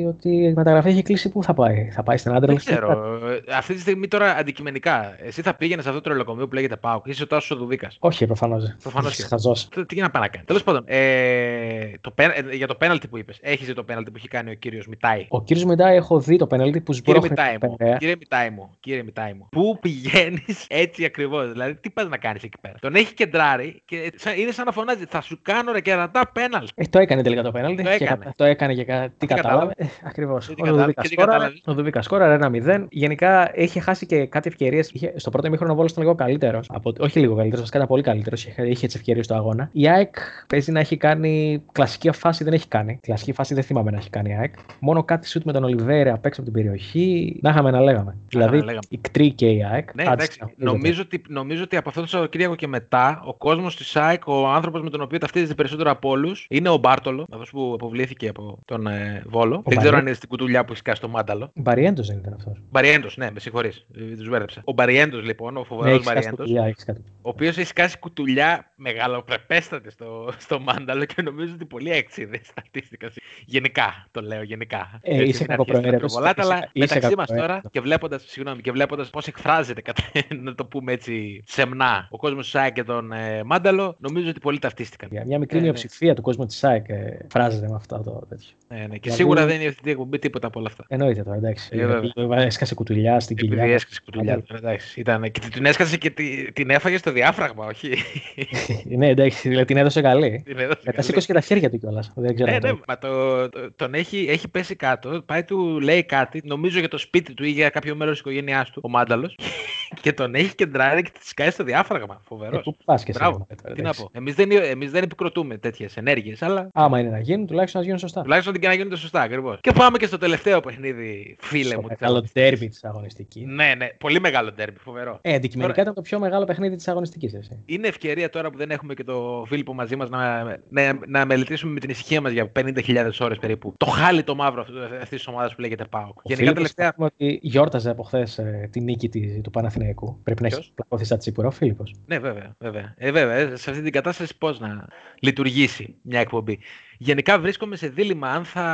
[SPEAKER 2] Ότι η μεταγραφή έχει κλείσει, πού θα πάει; Θα πάει στην άντρελε.
[SPEAKER 1] Δεν ξέρω. Ε, Αυτή τη στιγμή τώρα αντικειμενικά, εσύ θα πήγαινες σε αυτό το τρελοκομείο που λέγεται Πάοκ. Είσαι ο Τάσος Δουβίκας.
[SPEAKER 2] Όχι, προφανώς.
[SPEAKER 1] Προφανώς και.
[SPEAKER 2] Χαζό.
[SPEAKER 1] Τι για να πάει να κάνει. Τέλος πάντων, ε, το, πέ- ε, για το πέναλτι που είπες, έχεις δει το πέναλτι που έχει κάνει ο κύριος Μιτάη.
[SPEAKER 2] Ο κύριος Μιτάη έχω δει το πέναλτι που
[SPEAKER 1] Κύριε
[SPEAKER 2] σμπρώχνει
[SPEAKER 1] Μιτάη
[SPEAKER 2] τον
[SPEAKER 1] μου,
[SPEAKER 2] Περέα.
[SPEAKER 1] κύριε Μιτάη μου, κύριε Μιτάη μου, πού πηγαίνεις έτσι ακριβώς. Δηλαδή, τι πας να κάνεις εκεί πέρα. Τον έχει κεντράρει και σαν- είναι σαν να φωνάζει, θα σου κάνω ρε κερατά πέναλτι.
[SPEAKER 2] Ε, το έκανε τελικά το πέναλτι.
[SPEAKER 1] Το
[SPEAKER 2] και
[SPEAKER 1] έκανε.
[SPEAKER 2] κα- το έκανε και κα- τι κατάλαβε. Ε, Ακριβώς.
[SPEAKER 1] τι
[SPEAKER 2] Ο
[SPEAKER 1] κατάλαβε,
[SPEAKER 2] Δουβίκα
[SPEAKER 1] και τι
[SPEAKER 2] σκόραρε.
[SPEAKER 1] κατάλαβε.
[SPEAKER 2] Ο Δουβίκας σκόραρε 1-0. Γενικά είχε χάσει και κάτι ευκαιρίες. Στο πρώτο ημίχρονο ο Βόλος ήταν λίγο καλύτερος. Όχι λίγο καλύτερος, βασικά ήταν πολύ καλύτερος. Είχε, είχε τις ευκαιρίες του αγώνα. Η ΑΕΚ παίζει να έχει κάνει. Κλασική φάση δεν έχει κάνει. Κλασική φάση δεν θυμάμαι να έχει κάνει η ΑΕΚ. Μόνο κάτι σουτ με τον Ολιβέρε απ' έξω από την περιοχή. Να είχαμε να λέγαμε. δηλαδή
[SPEAKER 1] λέγαμε.
[SPEAKER 2] η κτρή και η ΑΕΚ.
[SPEAKER 1] Ναι,
[SPEAKER 2] Άντε,
[SPEAKER 1] εντάξει.
[SPEAKER 2] συνεχίζεται.
[SPEAKER 1] Νομίζω ότι, νομίζω ότι από αυτό το Σαββατοκύριακο και μετά ο κόσμος της ΣΑΕΚ, ο άνθρωπος με τον οποίο ταυτίζεται περισσότερο από όλους, είναι ο Μπάρτολο, αυτός που αποβλήθηκε από τον ε, Βόλο. Δεν ξέρω
[SPEAKER 2] Μπαρέ.
[SPEAKER 1] αν είναι στην κουτουλιά που έχει σκάσει το μάνταλο.
[SPEAKER 2] Μπαριέντος δεν ήταν αυτός.
[SPEAKER 1] Μπαριέντος, ναι, με συγχωρείς. Τους μπέρδεψα. Ο Μπαριέντος λοιπόν, ο
[SPEAKER 2] Ναι,
[SPEAKER 1] φοβερό
[SPEAKER 2] έχει χάσει
[SPEAKER 1] Μπαριέντος,
[SPEAKER 2] το δουλειά, έχεις κάτι.
[SPEAKER 1] ο οποίος έχει σκάσει κουτουλιά μεγαλοπρεπέστατη στο, στο μάνταλο και νομίζω ότι πολλοί έξιδες στατίστηκαν. Γενικά, το λέω γενικά.
[SPEAKER 2] Ε,
[SPEAKER 1] Έτσι,
[SPEAKER 2] είσαι
[SPEAKER 1] μην αρχίσετε
[SPEAKER 2] κακοπροαίρετος,
[SPEAKER 1] να προβολάτε,
[SPEAKER 2] είσαι-
[SPEAKER 1] αλλά
[SPEAKER 2] είσαι
[SPEAKER 1] μεταξύ μας
[SPEAKER 2] κακοπροαίρετος.
[SPEAKER 1] τώρα και βλέποντας συγγνώμη, και βλέποντας πώς εκφράζεται, κατά, να το πούμε έτσι σεμνά, ο κόσμος του ΣΑΕ και τον ε, Μάνταλο, νομίζω ότι πολλοί ταυτίστηκαν.
[SPEAKER 2] Για Μια μικρή
[SPEAKER 1] Ναι, ναι.
[SPEAKER 2] μειοψηφία του κόσμου της ΣΑΕΚ ε, φράζεται με αυτό το τέτοιο.
[SPEAKER 1] Ναι, ναι. Και
[SPEAKER 2] Δηλαδή-
[SPEAKER 1] σίγουρα δεν είναι αυτή η εκπομπή τίποτα από όλα αυτά.
[SPEAKER 2] Εννοείται τώρα, εντάξει.
[SPEAKER 1] Ε, βέβαια.
[SPEAKER 2] Γιατί έσκασε κουτουλιά στην κοιλιά.
[SPEAKER 1] Επειδή έσκασε κουτουλιά. τώρα, εντάξει, Ήταν, και την έσκασε και τη- την έφαγε στο διάφραγμα, όχι.
[SPEAKER 2] ναι, εντάξει, δηλαδή την έδωσε καλή.
[SPEAKER 1] Την έδωσε
[SPEAKER 2] Μετά
[SPEAKER 1] καλή.
[SPEAKER 2] σήκωσε και τα χέρια του κιόλας. Δεν ξέρω.
[SPEAKER 1] Ναι,
[SPEAKER 2] αν το-
[SPEAKER 1] ναι, μα το, το- τον έχει, έχει πέσει κάτω, πάει του λέει κάτι, νομίζω για το σπίτι του ή για κάποιο μέρος της οικογένειάς του, ο Μάνταλος. Και τον έχει κεντράρει και τη σκάει στο διάφραγμα.
[SPEAKER 2] Ε,
[SPEAKER 1] Φοβερό.
[SPEAKER 2] πού πας και εσύ,
[SPEAKER 1] Μπράβο.
[SPEAKER 2] ρε, τώρα,
[SPEAKER 1] Τι να
[SPEAKER 2] εντάξει.
[SPEAKER 1] πω. Εμείς δεν, εμείς δεν επικροτούμε τέτοιες ενέργειες, αλλά
[SPEAKER 2] Άμα είναι να γίνουν, τουλάχιστον να γίνουν σωστά.
[SPEAKER 1] τουλάχιστον και να γίνονται σωστά ακριβώς. Και πάμε και στο τελευταίο παιχνίδι, φίλε
[SPEAKER 2] Στο
[SPEAKER 1] μου. της
[SPEAKER 2] μεγάλο
[SPEAKER 1] αγωνιστικής.
[SPEAKER 2] ντέρμπι της αγωνιστικής.
[SPEAKER 1] Ναι, ναι, πολύ μεγάλο τέρμι, φοβερό.
[SPEAKER 2] Ε, αντικειμενικά
[SPEAKER 1] Τώρα-
[SPEAKER 2] ήταν το πιο μεγάλο παιχνίδι της αγωνιστικής. Εσύ.
[SPEAKER 1] Είναι ευκαιρία τώρα που δεν έχουμε και το Φίλιππο μαζί μας να, να, να μελετήσουμε με την ησυχία μας για 50.000 ώρες περίπου. Το χάλι το μαύρο αυτής της ομάδας που λέγεται ΠΑΟΚ.
[SPEAKER 2] Ο
[SPEAKER 1] Γενικά
[SPEAKER 2] Φίλιππος
[SPEAKER 1] τελευταία.
[SPEAKER 2] είπαμε ότι γιόρταζε από χθες τη νίκη της- του Παναθηναϊκού. Πρέπει να έχεις
[SPEAKER 1] Ποιος;
[SPEAKER 2] πλακωθεί σαν τσίπουρα ο Φίλιππος.
[SPEAKER 1] Ναι, βέβαια. βέβαια. Ε, βέβαια. ε, Σε αυτή την κατάσταση πώς να λειτουργήσει μια εκπομπή. Γενικά βρίσκομαι σε δίλημα αν, θα...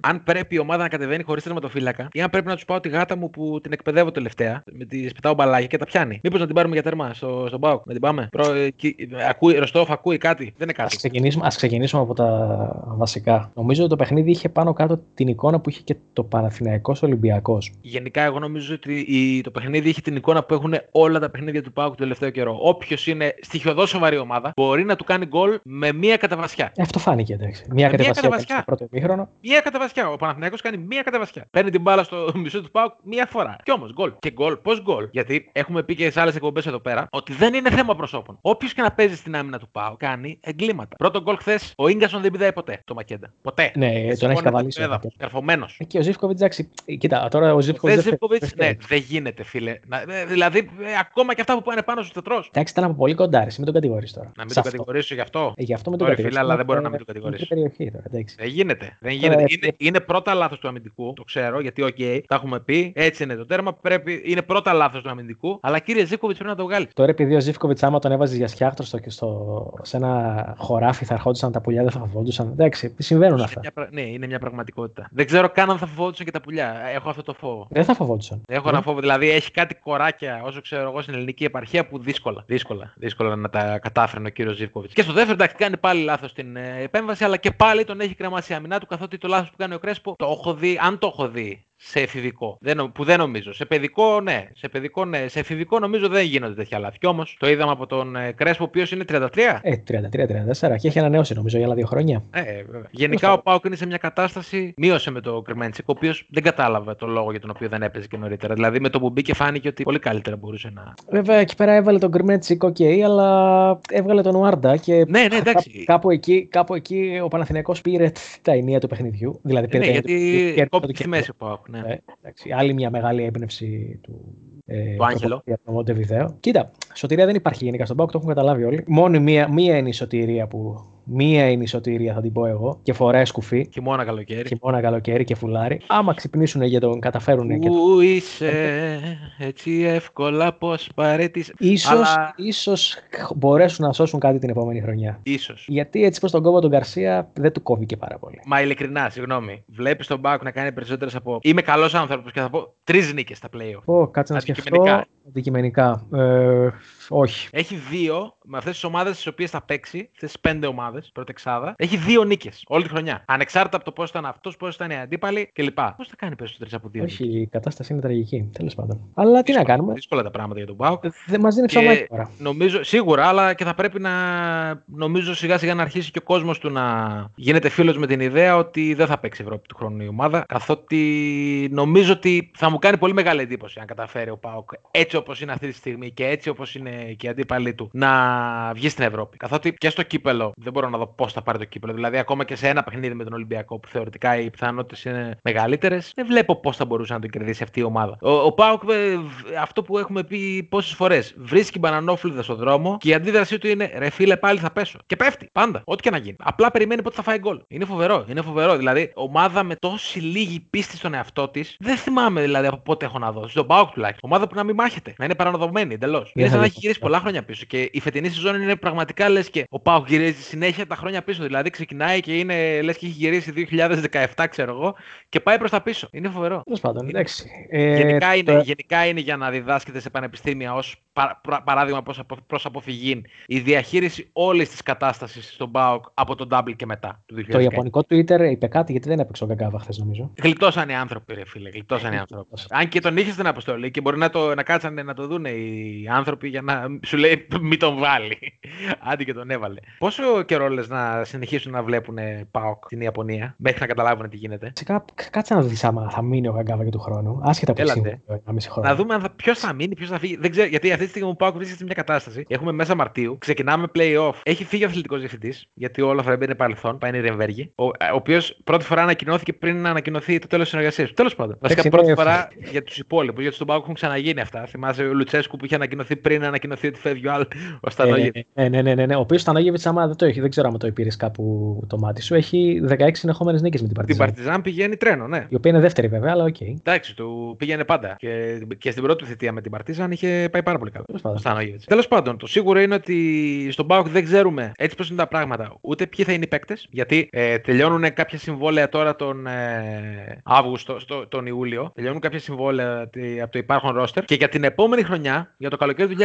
[SPEAKER 1] αν πρέπει η ομάδα να κατεβαίνει χωρίς τερματοφύλακα ή αν πρέπει να τους πάω τη γάτα μου που την εκπαιδεύω τελευταία. Με τη πετάω μπαλάκια και τα πιάνει. Μήπως να την πάρουμε για τερμά στο, στον Πάοκ. Να την πάμε; Προ... ε, κι- Ακούει, Ροστόφ, ακούει κάτι; Δεν είναι
[SPEAKER 2] Ας
[SPEAKER 1] κάτι.
[SPEAKER 2] ξεκινήσουμε, ας ξεκινήσουμε από τα βασικά. Νομίζω ότι το παιχνίδι είχε πάνω κάτω την εικόνα που είχε και το Παναθηναϊκός Ολυμπιακός.
[SPEAKER 1] Γενικά, εγώ νομίζω ότι η, το παιχνίδι έχει την εικόνα που έχουν όλα τα παιχνίδια του Πάουκ το τελευταίο καιρό. Όποιος είναι στοιχειοδός σοβαρή ομάδα μπορεί να του κάνει γκολ με μία καταβασιά.
[SPEAKER 2] Ε, αυτό φάνηκε εντάξει. Μία
[SPEAKER 1] μία
[SPEAKER 2] κατεβασιά έκανε
[SPEAKER 1] κατεβασιά.
[SPEAKER 2] στο πρώτο ημίχρονο.
[SPEAKER 1] Μία καταβασιά. Ο Παναθηναϊκός κάνει μία καταβασιά. Παίρνει την μπάλα στο μισό του Πάουκ μία φορά. Κι όμως γκολ. Και γκολ. Πώς γκολ; Γιατί έχουμε πει και σε άλλες εκπομπές εδώ πέρα ότι δεν είναι θέμα προσώπων. Όποιος και να παίζει στην άμυνα του Πάουκ κάνει εγκλήματα. Πρώτο γκολ χθες ο γκασον δεν πηδάει ποτέ το Μακέντα. Ποτέ.
[SPEAKER 2] Ναι, τον έχεις καβαλήσει. ο Μακέντα.
[SPEAKER 1] Καρφωμένος.
[SPEAKER 2] Ε, Και ο Ζήφκοβιτς, εντάξει. ε, Κοίτα, τώρα ο
[SPEAKER 1] Ο
[SPEAKER 2] Ζήφκοβιτς.
[SPEAKER 1] Ζεύκοβιτ, ναι, δεν γίνεται, φίλε. Να, ε, δηλαδή, ε, ακόμα και αυτά που πάνε πάνω στου τετρό.
[SPEAKER 2] Εντάξει, ήταν από πολύ κοντά, ρε, μην τον κατηγορείς τώρα.
[SPEAKER 1] Να μην
[SPEAKER 2] Σε
[SPEAKER 1] το
[SPEAKER 2] αυτό.
[SPEAKER 1] κατηγορήσω γι' αυτό.
[SPEAKER 2] Ε, γι' αυτό με τον
[SPEAKER 1] Sorry,
[SPEAKER 2] κατηγορείς.
[SPEAKER 1] φίλε, αλλά δεν μπορώ
[SPEAKER 2] Είναι
[SPEAKER 1] να μην το κατηγορήσω.
[SPEAKER 2] μικρή περιοχή τώρα, εντάξει.
[SPEAKER 1] Δεν γίνεται. Δεν
[SPEAKER 2] Τώρα,
[SPEAKER 1] γίνεται.
[SPEAKER 2] ε,
[SPEAKER 1] Είναι, είναι πρώτα λάθος του αμυντικού. Το ξέρω γιατί, οκ, τα έχουμε πει. Έτσι είναι το τέρμα. Πρέπει, είναι πρώτα λάθος του αμυντικού. Αλλά κύριε Ζήκοβιτ πρέπει να το βγάλει.
[SPEAKER 2] Τώρα επειδή ο Ζήφκοβιτς, άμα τον έβαζε για σκιάχτρο στο, στο, σε ένα χωράφι, θα ερχόντουσαν τα πουλιά, δεν θα φοβόντουσαν. Εντάξει, συμβαίνουν
[SPEAKER 1] Είναι
[SPEAKER 2] αυτά.
[SPEAKER 1] μια πρα- ναι, είναι μια πραγματικότητα. Δεν ξέρω καν αν θα φοβόντουσαν και τα πουλιά. Έχω αυτό το φόβο.
[SPEAKER 2] Δεν θα φοβόντουσαν.
[SPEAKER 1] Έχω ένα φόβο. Δηλαδή έχει κάτι κοράκια, όσο ξέρω εγώ, στην ελληνική επαρχία που δύσκολα, δύσκολα, δύσκολα να τα κατάφερνε ο κύριος Ζήφκοβιτς. Και στο δεύτερο, εντάξει, κάνει πάλι λάθος την ε, επέμβαση, αλλά και πάλι τον έχει κρεμάσει η αμυνά του, καθότι το λάθος που κάνει ο Κρέσπο το έχω δει, αν το έχω δει σε εφηβικό. Δεν, νο- που δεν νομίζω. Σε παιδικό, ναι. Σε παιδικό, ναι. Σε εφηβικό νομίζω δεν γίνονται τέτοια λάθη. Κι όμως το είδαμε από τον ε, Κρέσπο, ο οποίος είναι 33.
[SPEAKER 2] Ε, 33-34 και έχει ανανεώσει νομίζω για άλλα δύο χρόνια.
[SPEAKER 1] Ε, βέβαια. Γενικά ο ΠΑΟΚ είναι σε μια κατάσταση. Μείωσε με το Κρμέντσικ, ο οποίος δεν κατάλαβε τον λόγο για τον οποίο δεν έπαιζε και νωρίτερα. Δηλαδή με το που μπήκε φάνηκε ότι πολύ καλύτερα μπορούσε να.
[SPEAKER 2] Βέβαια εκεί πέρα έβαλε τον Γκριμέτσικ, οκ, αλλά έβγαλε τον Ουάρντα και
[SPEAKER 1] Ναι, ναι, εντάξει.
[SPEAKER 2] κά- κάπου, εκεί, κάπου εκεί ο Παναθηναϊκός πήρε τα ηνία του παιχνιδιού. Δηλαδή
[SPEAKER 1] Ε,
[SPEAKER 2] πήρε
[SPEAKER 1] ναι,
[SPEAKER 2] τα
[SPEAKER 1] γιατί
[SPEAKER 2] ηνία του-
[SPEAKER 1] κόπηκε
[SPEAKER 2] του-
[SPEAKER 1] στη μέση ο ΠΑΟΚ. Ναι.
[SPEAKER 2] Ε, εντάξει, άλλη μια μεγάλη έμπνευση του. Ε,
[SPEAKER 1] Του Άγγελο.
[SPEAKER 2] Για το Μοντεβιδέο. Κοίτα, σωτηρία δεν υπάρχει γενικά στον Πάουκ, το έχουν καταλάβει όλοι. Μόνο μία, μία είναι η σωτηρία που. Μία είναι η σωτηρία, θα την πω εγώ. Και φοράει σκουφί.
[SPEAKER 1] Χειμώνα καλοκαίρι.
[SPEAKER 2] Χειμώνα, καλοκαίρι και φουλάρι. Άμα ξυπνήσουν για τον καταφέρουν και
[SPEAKER 1] Πού είσαι έτσι εύκολα πώ παρέτησε.
[SPEAKER 2] Ίσως,
[SPEAKER 1] Αλλά-
[SPEAKER 2] ίσως μπορέσουν να σώσουν κάτι την επόμενη χρονιά.
[SPEAKER 1] Ίσως.
[SPEAKER 2] Γιατί έτσι πως τον κόβω τον Γκαρσία δεν του κόβει και πάρα πολύ.
[SPEAKER 1] Μα ειλικρινά, συγγνώμη. Βλέπεις τον Πάουκ να κάνει περισσότερες από. Είμαι καλός άνθρωπος και θα πω τρεις νίκες στα playoff.
[SPEAKER 2] Πω, κάτσε να σκεφτώ.
[SPEAKER 1] Αντικειμενικά.
[SPEAKER 2] Αντικειμενικά. Ε, όχι.
[SPEAKER 1] Έχει δύο με αυτές τις ομάδες τι οποίες θα παίξει, αυτές τις πέντε ομάδες, πρώτη εξάδα. Έχει δύο νίκες όλη τη χρονιά. Ανεξάρτητα από το πώς ήταν αυτός, πώς ήταν οι αντίπαλοι κλπ. Πώς θα κάνει περισσότερες από δύο.
[SPEAKER 2] Όχι, η κατάσταση είναι τραγική. Τέλος πάντων. Αλλά τι να κάνουμε;
[SPEAKER 1] Δύσκολα τα πράγματα για τον Πάουκ.
[SPEAKER 2] Δεν μας δίνει
[SPEAKER 1] Και
[SPEAKER 2] ψωμάκι τώρα.
[SPEAKER 1] νομίζω, σίγουρα, αλλά και θα πρέπει να νομίζω σιγά σιγά να αρχίσει και ο κόσμος του να γίνεται φίλος με την ιδέα ότι δεν θα παίξει Ευρώπη του χρόνου η ομάδα. Καθότι νομίζω ότι θα μου κάνει πολύ μεγάλη εντύπωση αν καταφέρει ο Πάοκ έτσι όπως είναι αυτή τη στιγμή και έτσι όπως είναι και οι αντίπαλοι του να βγει στην Ευρώπη. Καθότι και στο κύπελο δεν μπορώ να δω πώς θα πάρει το κύπελο. Δηλαδή, ακόμα και σε ένα παιχνίδι με τον Ολυμπιακό που θεωρητικά οι πιθανότητες είναι μεγαλύτερες, δεν βλέπω πώς θα μπορούσε να το κερδίσει αυτή η ομάδα. Ο, ο Πάοκ, ε, β- αυτό που έχουμε πει πόσες φορές, βρίσκει μπανανόφλουδα στον δρόμο και η αντίδρασή του είναι ρε φίλε, πάλι θα πέσω. Και πέφτει. Πάντα. Ό,τι και να γίνει. Απλά περιμένει πότε θα φάει γκολ. Είναι φοβερό. Είναι φοβερό. Δηλαδή, ομάδα με τόση λίγη πίστη στον εαυτό της, δεν θυμάμαι δηλαδή από πότε έχω να δω. Στον Πάοκ τουλάχιστον. Ομάδα που να μην μάχεται. Να είναι παρανοδομένη εντελώς. Είναι σαν να έχει γυρίσει πολλά χρόνια πίσω. Και η φετινή σεζόν είναι πραγματικά λες και ο Πάοκ γυρίζει συνέχεια τα χρόνια πίσω. Δηλαδή ξεκινάει και είναι λες και έχει γυρίσει 2017, ξέρω εγώ, και πάει προς τα πίσω. Είναι φοβερό.
[SPEAKER 2] Τέλος πάντων, εντάξει. Ε,
[SPEAKER 1] γενικά, είναι,
[SPEAKER 2] το-
[SPEAKER 1] γενικά είναι για να διδάσκεται σε πανεπιστήμια ως πα, πα- παράδειγμα προς, απο, προς αποφυγή η διαχείριση όλης της κατάστασης στον ΠΑΟΚ από τον Double και μετά του 2019.
[SPEAKER 2] Το ιαπωνικό Twitter είπε κάτι γιατί δεν έπαιξε ο Γκαγκάβα χθες, νομίζω.
[SPEAKER 1] Γλιτώσαν οι άνθρωποι, ρε φίλε. Γλιτώσαν οι άνθρωποι. Αν και τον είχες στην αποστολή και μπορεί να, το, να κάτσανε να το δουν οι άνθρωποι για να σου λέει μην τον βάλει. Άντε και τον έβαλε. Πόσο καιρό λες να συνεχίσουν να βλέπουν ΠΑΟΚ στην Ιαπωνία μέχρι να καταλάβουν τι γίνεται;
[SPEAKER 2] Φυσικά, κάτσε να δεις άμα θα μείνει ο Γκαγκάβα και του χρόνου. Άσχετα από
[SPEAKER 1] Έλατε.
[SPEAKER 2] το ένα μισή χρόνο.
[SPEAKER 1] Να δούμε ποιος θα μείνει, ποιος θα φύγει. Δεν ξέρω, γιατί αυτή τη στιγμή ο ΠΑΟΚ βρίσκεται σε μια κατάσταση. Έχουμε μέσα Μαρτίου, ξεκινάμε playoff. Έχει φύγει ο αθλητικός διευθυντής, γιατί όλα θα μπαίνει παρελθόν. Πάει η Ρεμβέργη. Ο, ο οποίος πρώτη φορά ανακοινώθηκε πριν να ανακοινωθεί το τέλος της συνεργασίας του. Τέλος πάντων. Βασικά
[SPEAKER 2] είναι
[SPEAKER 1] πρώτη
[SPEAKER 2] εύκολο.
[SPEAKER 1] φορά για τους υπόλοιπους. Γιατί στον ΠΑΟΚ έχουν ξαναγίνει αυτά. Θυμάσαι ο Λουτσέσκου που είχε ανακοινωθεί πριν να ανακοινωθεί ότι φεύγει ο άλλο. Ο
[SPEAKER 2] Ε,
[SPEAKER 1] Στανόγεβιτς.
[SPEAKER 2] ναι, ναι, ναι, ναι, ναι. Ο οποίος Στανόγεβιτς, άμα δεν το έχει, δεν ξέρω αν το πήρε κάπου το μάτι σου, έχει 16 συνεχόμενες νίκες με την
[SPEAKER 1] Την
[SPEAKER 2] Παρτιζάν.
[SPEAKER 1] Παρτιζάν πηγαίνει τρένο, ναι.
[SPEAKER 2] Η οποία είναι δεύτερη βέβαια, αλλά οκ.
[SPEAKER 1] Εντάξει, του πήγαινε πάντα. Και, και στην πρώτη θητεία με την Παρτίζαν είχε πάει πάρα πολύ καλά.
[SPEAKER 2] Τέλος πάντων.
[SPEAKER 1] Ο Στανόγεβιτς. Τέλος πάντων, το σίγουρο είναι ότι στον ΠΑΟΚ δεν ξέρουμε έτσι πώς είναι τα πράγματα. Ούτε ποιοι θα είναι οι παίκτες. Γιατί ε, τελειώνουν κάποια συμβόλαια τώρα τον ε, Αύγουστο, στο, τον Ιούλιο. Τελειώνουν κάποια συμβόλαια τη- από το υπάρχον ρόστερ. Και για την επόμενη χρονιά, για το καλοκαίρι του